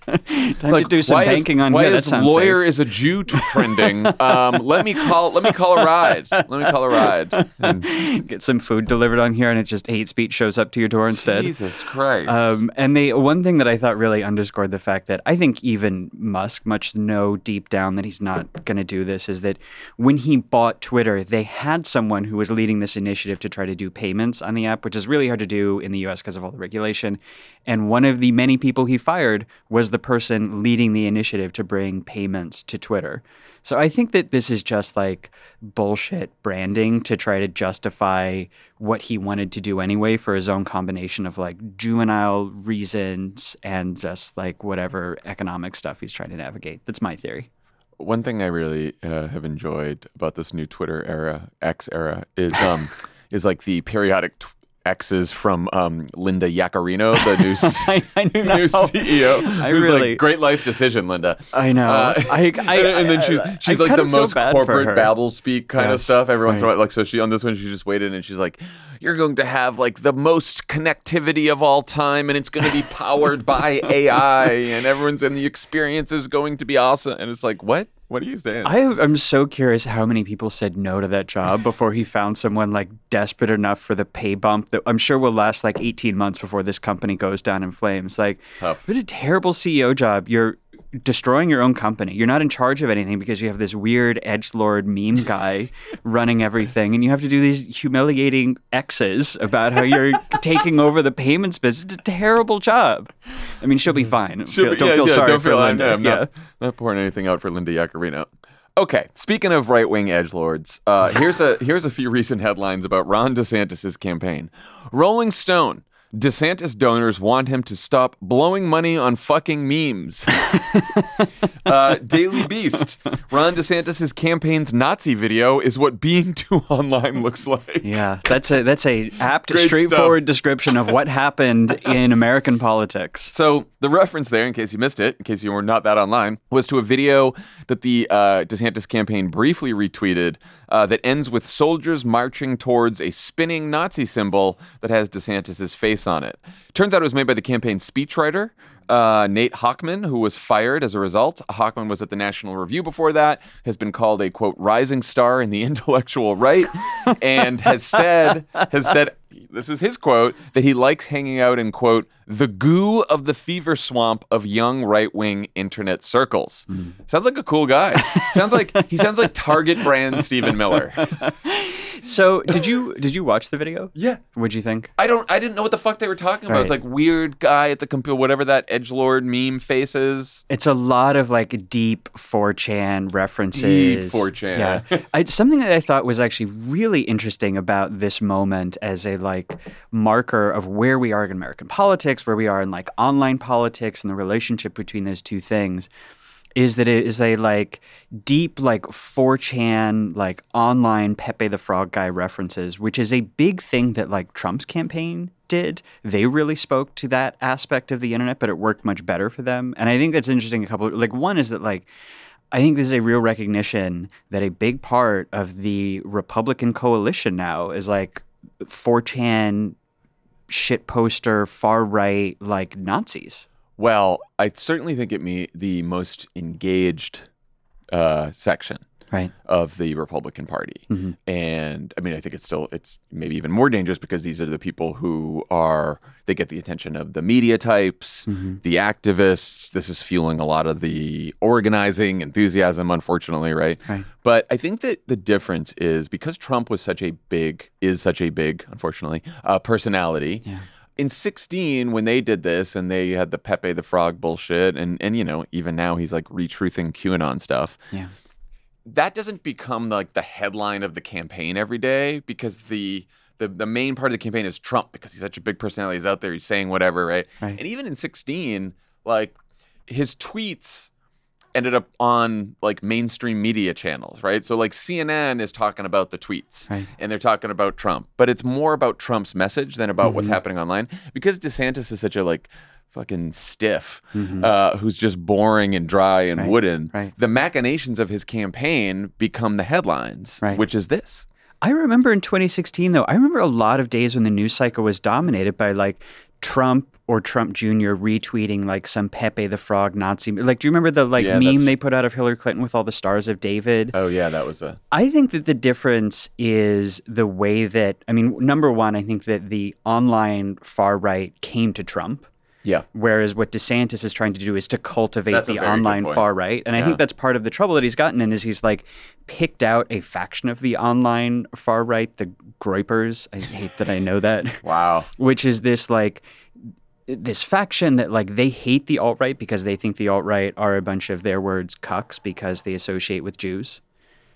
Time to do some banking is, on why here. is that sounds lawyer safe. is a Jew trending? um, let me call. Let me call a ride. Let me call a ride. And Get some food delivered on here, and it just hate speech shows up to your door instead. Jesus Christ. Um, and they one thing that I thought really underscored the fact that I think even Musk much know deep down that he's not going to do this is that when he bought Twitter, they had someone who was leading this initiative to try to do payments on the app, which is really hard to do in the U.S. because of all the regulation. And one of the many people he fired was the person leading the initiative to bring payments to Twitter. So I think that this is just like bullshit branding to try to justify what he wanted to do anyway for his own combination of like juvenile reasons and just like whatever economic stuff he's trying to navigate. That's my theory. One thing I really uh, have enjoyed about this new Twitter era, X era, is um, is like the periodic t- X's from um, Linda Yaccarino, the new, I, I new know. CEO. I really- like, great life decision, Linda. I know. Uh, I, I, and, then she's she's like the most corporate babble speak kind of stuff. Every once in a while, like so she on this one, she just waited and she's like, "You're going to have like the most connectivity of all time, and it's going to be powered by AI, and everyone's and the experience is going to be awesome." And it's like, what? What are you saying? I, I'm so curious how many people said no to that job before he found someone like desperate enough for the pay bump that I'm sure will last like 18 months before this company goes down in flames. Like, Tough. what a terrible CEO job. You're destroying your own company. You're not in charge of anything because you have this weird edge lord meme guy running everything, and you have to do these humiliating X's about how you're taking over the payments business. It's a terrible job. I mean, she'll be fine. She'll Feel- be- don't yeah, feel yeah, sorry don't for feel, Linda. I'm yeah. not, not pouring anything out for Linda Yaccarino. Okay, speaking of right wing edge lords, uh, here's a here's a few recent headlines about Ron DeSantis' campaign. Rolling Stone. DeSantis donors want him to stop blowing money on fucking memes. uh, Daily Beast. Ron DeSantis' campaign's Nazi video is what being too online looks like. Yeah, that's a that's a apt, Great straightforward stuff. description of what happened in American politics. So the reference there, in case you missed it, in case you were not that online, was to a video that the uh, DeSantis campaign briefly retweeted uh, that ends with soldiers marching towards a spinning Nazi symbol that has DeSantis' face on it. Turns out it was made by the campaign speechwriter. Uh, Nate Hochman, who was fired as a result. Hochman was at the National Review before that, has been called a quote rising star in the intellectual right, and has said has said this is his quote that he likes hanging out in quote the goo of the fever swamp of young right-wing internet circles sounds like a cool guy sounds like he sounds like target brand stephen miller So, did you did you watch the video? yeah What'd you think? i don't i didn't know what the fuck they were talking about it's like weird guy at the computer whatever that edge lord meme face is It's a lot of like deep 4chan references. Deep 4chan. Yeah. I, something that I thought was actually really interesting about this moment as a like marker of where we are in American politics, where we are in like online politics and the relationship between those two things is that it is a like deep like 4chan like online Pepe the Frog guy references, which is a big thing that like Trump's campaign did. They really spoke to that aspect of the internet, but it worked much better for them. And I think that's interesting. A couple like one is that like I think this is a real recognition that a big part of the Republican coalition now is like 4chan shit poster far right like Nazis. Well i certainly think it me the most engaged uh, section Right. of the Republican Party. Mhm. And I mean, I think it's still, it's maybe even more dangerous because these are the people who are, they get the attention of the media types, the activists. This is fueling a lot of the organizing enthusiasm, unfortunately, right? Right. But I think that the difference is because Trump was such a big, is such a big, unfortunately, uh, personality. Yeah. In 16, when they did this and they had the Pepe the Frog bullshit, and, and you know, even now he's like retruthing QAnon stuff Yeah. that doesn't become like the headline of the campaign every day because the the, the main part of the campaign is Trump because he's such a big personality. He's out there, he's saying whatever, right? Right. And even in 16, like his tweets ended up on like mainstream media channels, right? So like CNN is talking about the tweets Right. and they're talking about Trump, but it's more about Trump's message than about what's happening online because DeSantis is such a like fucking stiff uh, who's just boring and dry and Right, wooden. right. The machinations of his campaign become the headlines, Right. which is this. I remember in 2016, though, I remember a lot of days when the news cycle was dominated by like Trump or Trump Jr. retweeting like some Pepe the Frog Nazi. Like, do you remember the like Yeah, that's- meme they put out of Hillary Clinton with all the stars of David? Oh yeah, that was a I think that the difference is the way that, I mean, number one, I think that the online far right came to Trump. Yeah. Whereas what DeSantis is trying to do is to cultivate That's the online far right. And I think that's part of the trouble that he's gotten in is he's like picked out a faction of the online far right, the Groypers. I hate that I know that. Wow. Which is this like this faction that like they hate the alt right because they think the alt right are a bunch of their words cucks because they associate with Jews.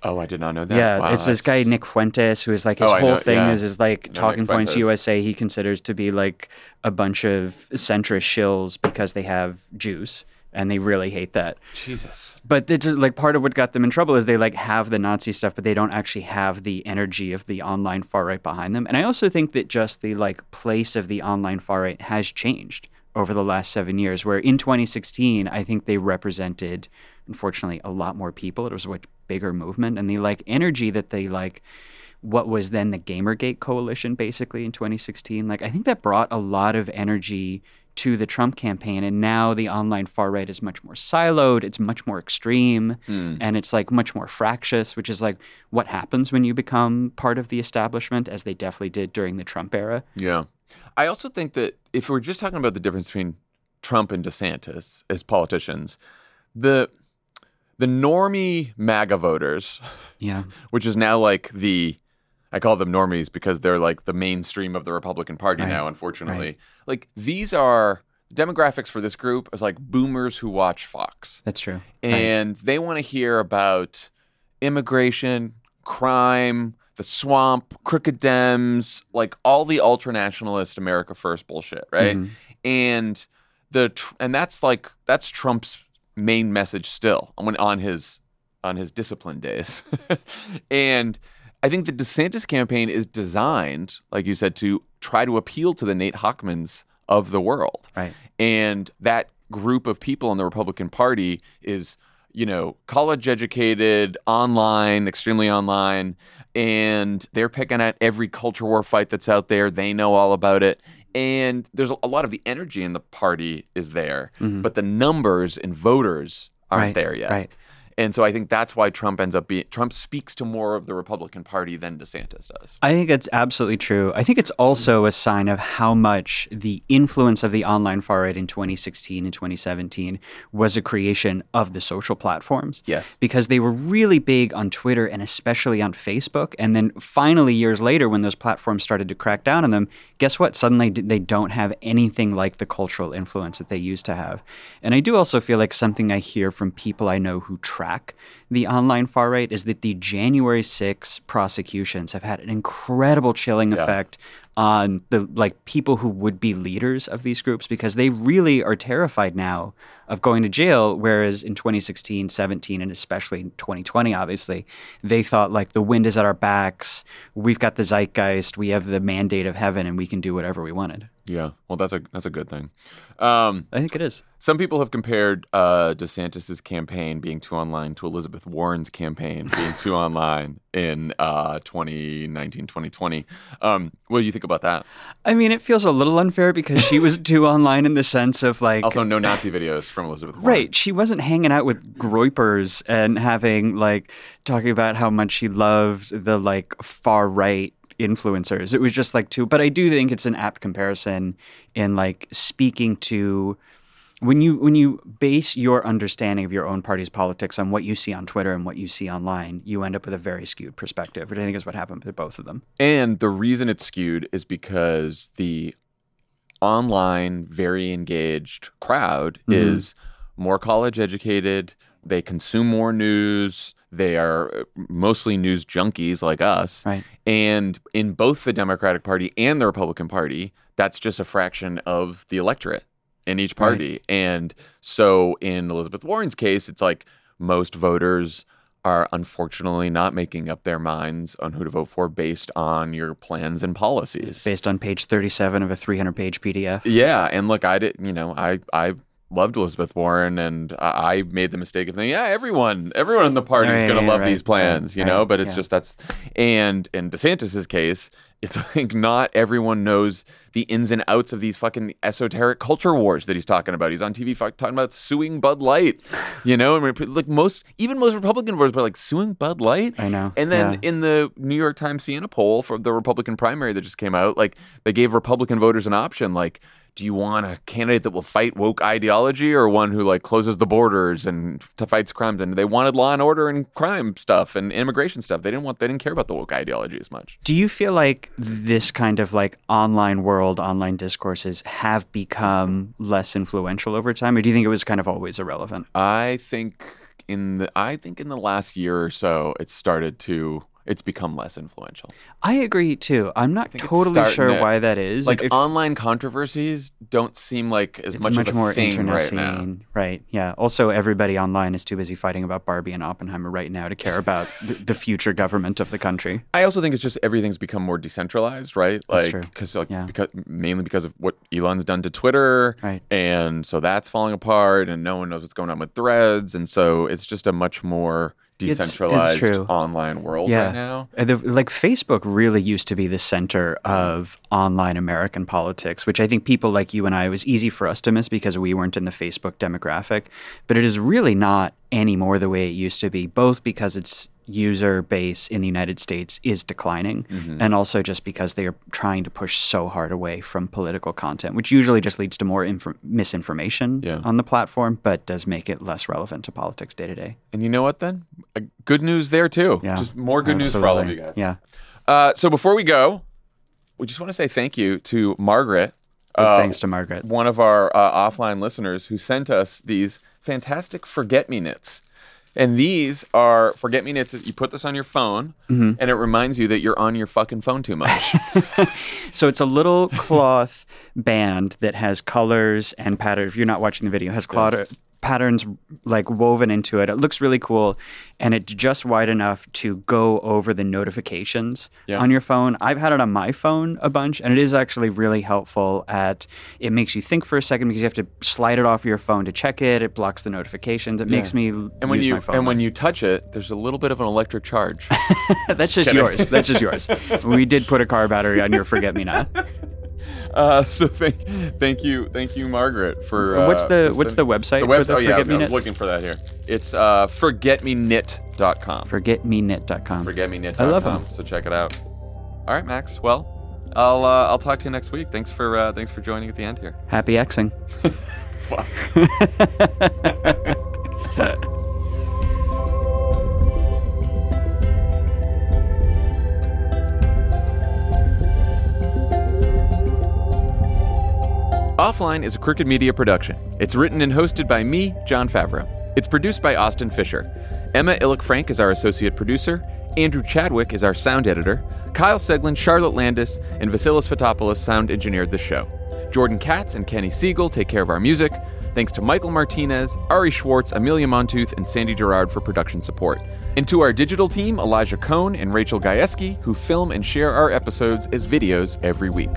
Oh, I did not know that. Yeah, Wow, it's this guy Nick Fuentes who is like his Oh, whole thing yeah. is is like Talking Nick Points Fuentes. USA. He considers to be like a bunch of centrist shills because they have Jews and they really hate that. Jesus. But it's like part of what got them in trouble is they like have the Nazi stuff, but they don't actually have the energy of the online far right behind them. And I also think that just the like place of the online far right has changed over the last seven years. Where in 2016, I think they represented, unfortunately, a lot more people. It was a much bigger movement, and the like energy that they like. What was then the Gamergate coalition, basically in 2016? Like, I think that brought a lot of energy to the Trump campaign. And now the online far right is much more siloed, it's much more extreme, hmm. and it's like much more fractious, which is like what happens when you become part of the establishment, as they definitely did during the Trump era. Yeah. I also think that if we're just talking about the difference between Trump and DeSantis as politicians, the the normie MAGA voters, Yeah. which is now like the I call them normies because they're like the mainstream of the Republican Party Right, now, unfortunately. Like these are demographics for this group is like boomers who watch Fox. That's true. and they want to hear about immigration, crime, the swamp, crooked Dems, like all the ultranationalist America First bullshit, right? Mhm. And the tr- and that's like that's Trump's main message still on on his on his discipline days, and. I think the DeSantis campaign is designed, like you said, to try to appeal to the Nate Hochmans of the world Right. and that group of people in the Republican Party is, you know, college educated, online, extremely online, and they're picking at every culture war fight that's out there. They know all about it. And there's a lot of the energy in the party is there, mm-hmm. but the numbers and voters aren't Right, there yet. right. And so I think that's why Trump ends up being Trump speaks to more of the Republican Party than DeSantis does. I think it's absolutely true. I think it's also a sign of how much the influence of the online far right in 2016 and 2017 was a creation of the social platforms. Yes. Because they were really big on Twitter and especially on Facebook. And then finally, years later, when those platforms started to crack down on them, guess what? Suddenly they don't have anything like the cultural influence that they used to have. And I do also feel like something I hear from people I know who track the online far right is that the January 6 prosecutions have had an incredible chilling effect on the like people who would be leaders of these groups because they really are terrified now of going to jail whereas in 2016 17 and especially in 2020 obviously they thought like the wind is at our backs. We've got the zeitgeist. We have the mandate of heaven and we can do whatever we wanted Yeah. Well, that's a that's a good thing. Um, i think it is Some people have compared uh, DeSantis's campaign being too online to Elizabeth Warren's campaign being too online in uh, 2019, 2020. Um, what do you think about that? i mean it feels a little unfair because she was too online in the sense of like Also, no Nazi videos from Elizabeth Warren. Right. She wasn't hanging out with groypers and having like talking about how much she loved the like far right influencers. It was just like two but I do think it's an apt comparison in like speaking to when you when you base your understanding of your own party's politics on what you see on Twitter and what you see online, you end up with a very skewed perspective, which I think is what happened with both of them. And the reason it's skewed is because the online, very engaged crowd Mhm. is more college educated. They consume more news. They are uh, mostly news junkies like us. Right. And in both the Democratic Party and the Republican Party, that's just a fraction of the electorate. in each party. And so in Elizabeth Warren's case, it's like most voters are unfortunately not making up their minds on who to vote for based on your plans and policies. Based on page 37 of a 300 page PDF. Yeah, and look, I did. You know, I I loved Elizabeth Warren, and I I made the mistake of thinking, yeah, everyone, everyone in the party is Right, going to love right, these plans, right, you know. But it's yeah. just that's, and in DeSantis's case, it's like not everyone knows the ins and outs of these fucking esoteric culture wars that he's talking about. He's on TV talking about suing Bud Light, you know. And like most, even most Republican voters were like suing Bud Light. I know, And then yeah. in the New York Times Siena poll for the Republican primary that just came out, like they gave Republican voters an option like do you want a candidate that will fight woke ideology or one who like closes the borders and to fights crimes? And they wanted law and order and crime stuff and immigration stuff. They didn't want they didn't care about the woke ideology as much. Do you feel like this kind of like online world, online discourses have become less influential over time, or do you think it was kind of always irrelevant? i think in the i think in the last year or so it started to it's become less influential I agree too. I'm not totally sure to- why that is. like If- online controversies don't seem like as much, much, of a more thing internet right now right? Yeah. Also, everybody online is too busy fighting about Barbie and Oppenheimer right now to care about the, the future government of the country. I also think it's just everything's become more decentralized, right? Like because like Yeah. because mainly because of what Elon's done to Twitter, Right. And so that's falling apart, and no one knows what's going on with Threads, and so it's just a much more It's- it's decentralized true. online world Yeah. right now. The- like Facebook really used to be the center of online American politics, which I think people like you and I it was easy for us to miss because we weren't in the Facebook demographic. But it is really not anymore the way it used to be, both because its user base in the United States is declining, Mm-hmm. and also just because they are trying to push so hard away from political content, which usually just leads to more infor- misinformation Yeah. on the platform, but does make it less relevant to politics day to day. And you know what? Then Uh, good news there too. Yeah, just more good news for all of you guys. Yeah. Uh, so before we go, we just want to say thank you to Margaret. Uh, thanks to Margaret. one of our uh, offline listeners who sent us these fantastic forget me knits. And these are forget me knits. You put this on your phone, Mm-hmm. and it reminds you that you're on your fucking phone too much. So it's a little cloth band that has colors and patterns. If you're not watching the video, it has cloth patterns like woven into it. It looks really cool, and it's just wide enough to go over the notifications Yeah. on your phone. I've had it on my phone a bunch, and it is actually really helpful. At it makes you think for a second because you have to slide it off your phone to check it. It blocks the notifications. It makes me and when use you my phone and when you touch it, there's a little bit of an electric charge. that's just yours. That's just yours. we did put a car battery on your forget me not. Uh, so thank thank you thank you Margaret for uh, What's the- what's the website The for website. the oh yeah, I was, I was looking for that here. It's uh, forgetmeknit.com. Forgetmeknit.com. forgetmeknit.com. I love them. So check it out. All right, Max. Well, I'll uh, I'll talk to you next week. Thanks for uh, thanks for joining at the end here. Happy Xing. Fuck. Offline is a Crooked Media production. It's written and hosted by me, Jon Favreau. It's produced by Austin Fisher. Emma Illick Frank is our associate producer. Andrew Chadwick is our sound editor. Kyle Seglin, Charlotte Landis, and Vasilis Fotopoulos sound engineered the show. Jordan Katz and Kenny Siegel take care of our music. Thanks to Michael Martinez, Ari Schwartz, Amelia Montooth, and Sandy Gerard for production support. And to our digital team, Elijah Cohn and Rachel Gajewski, who film and share our episodes as videos every week.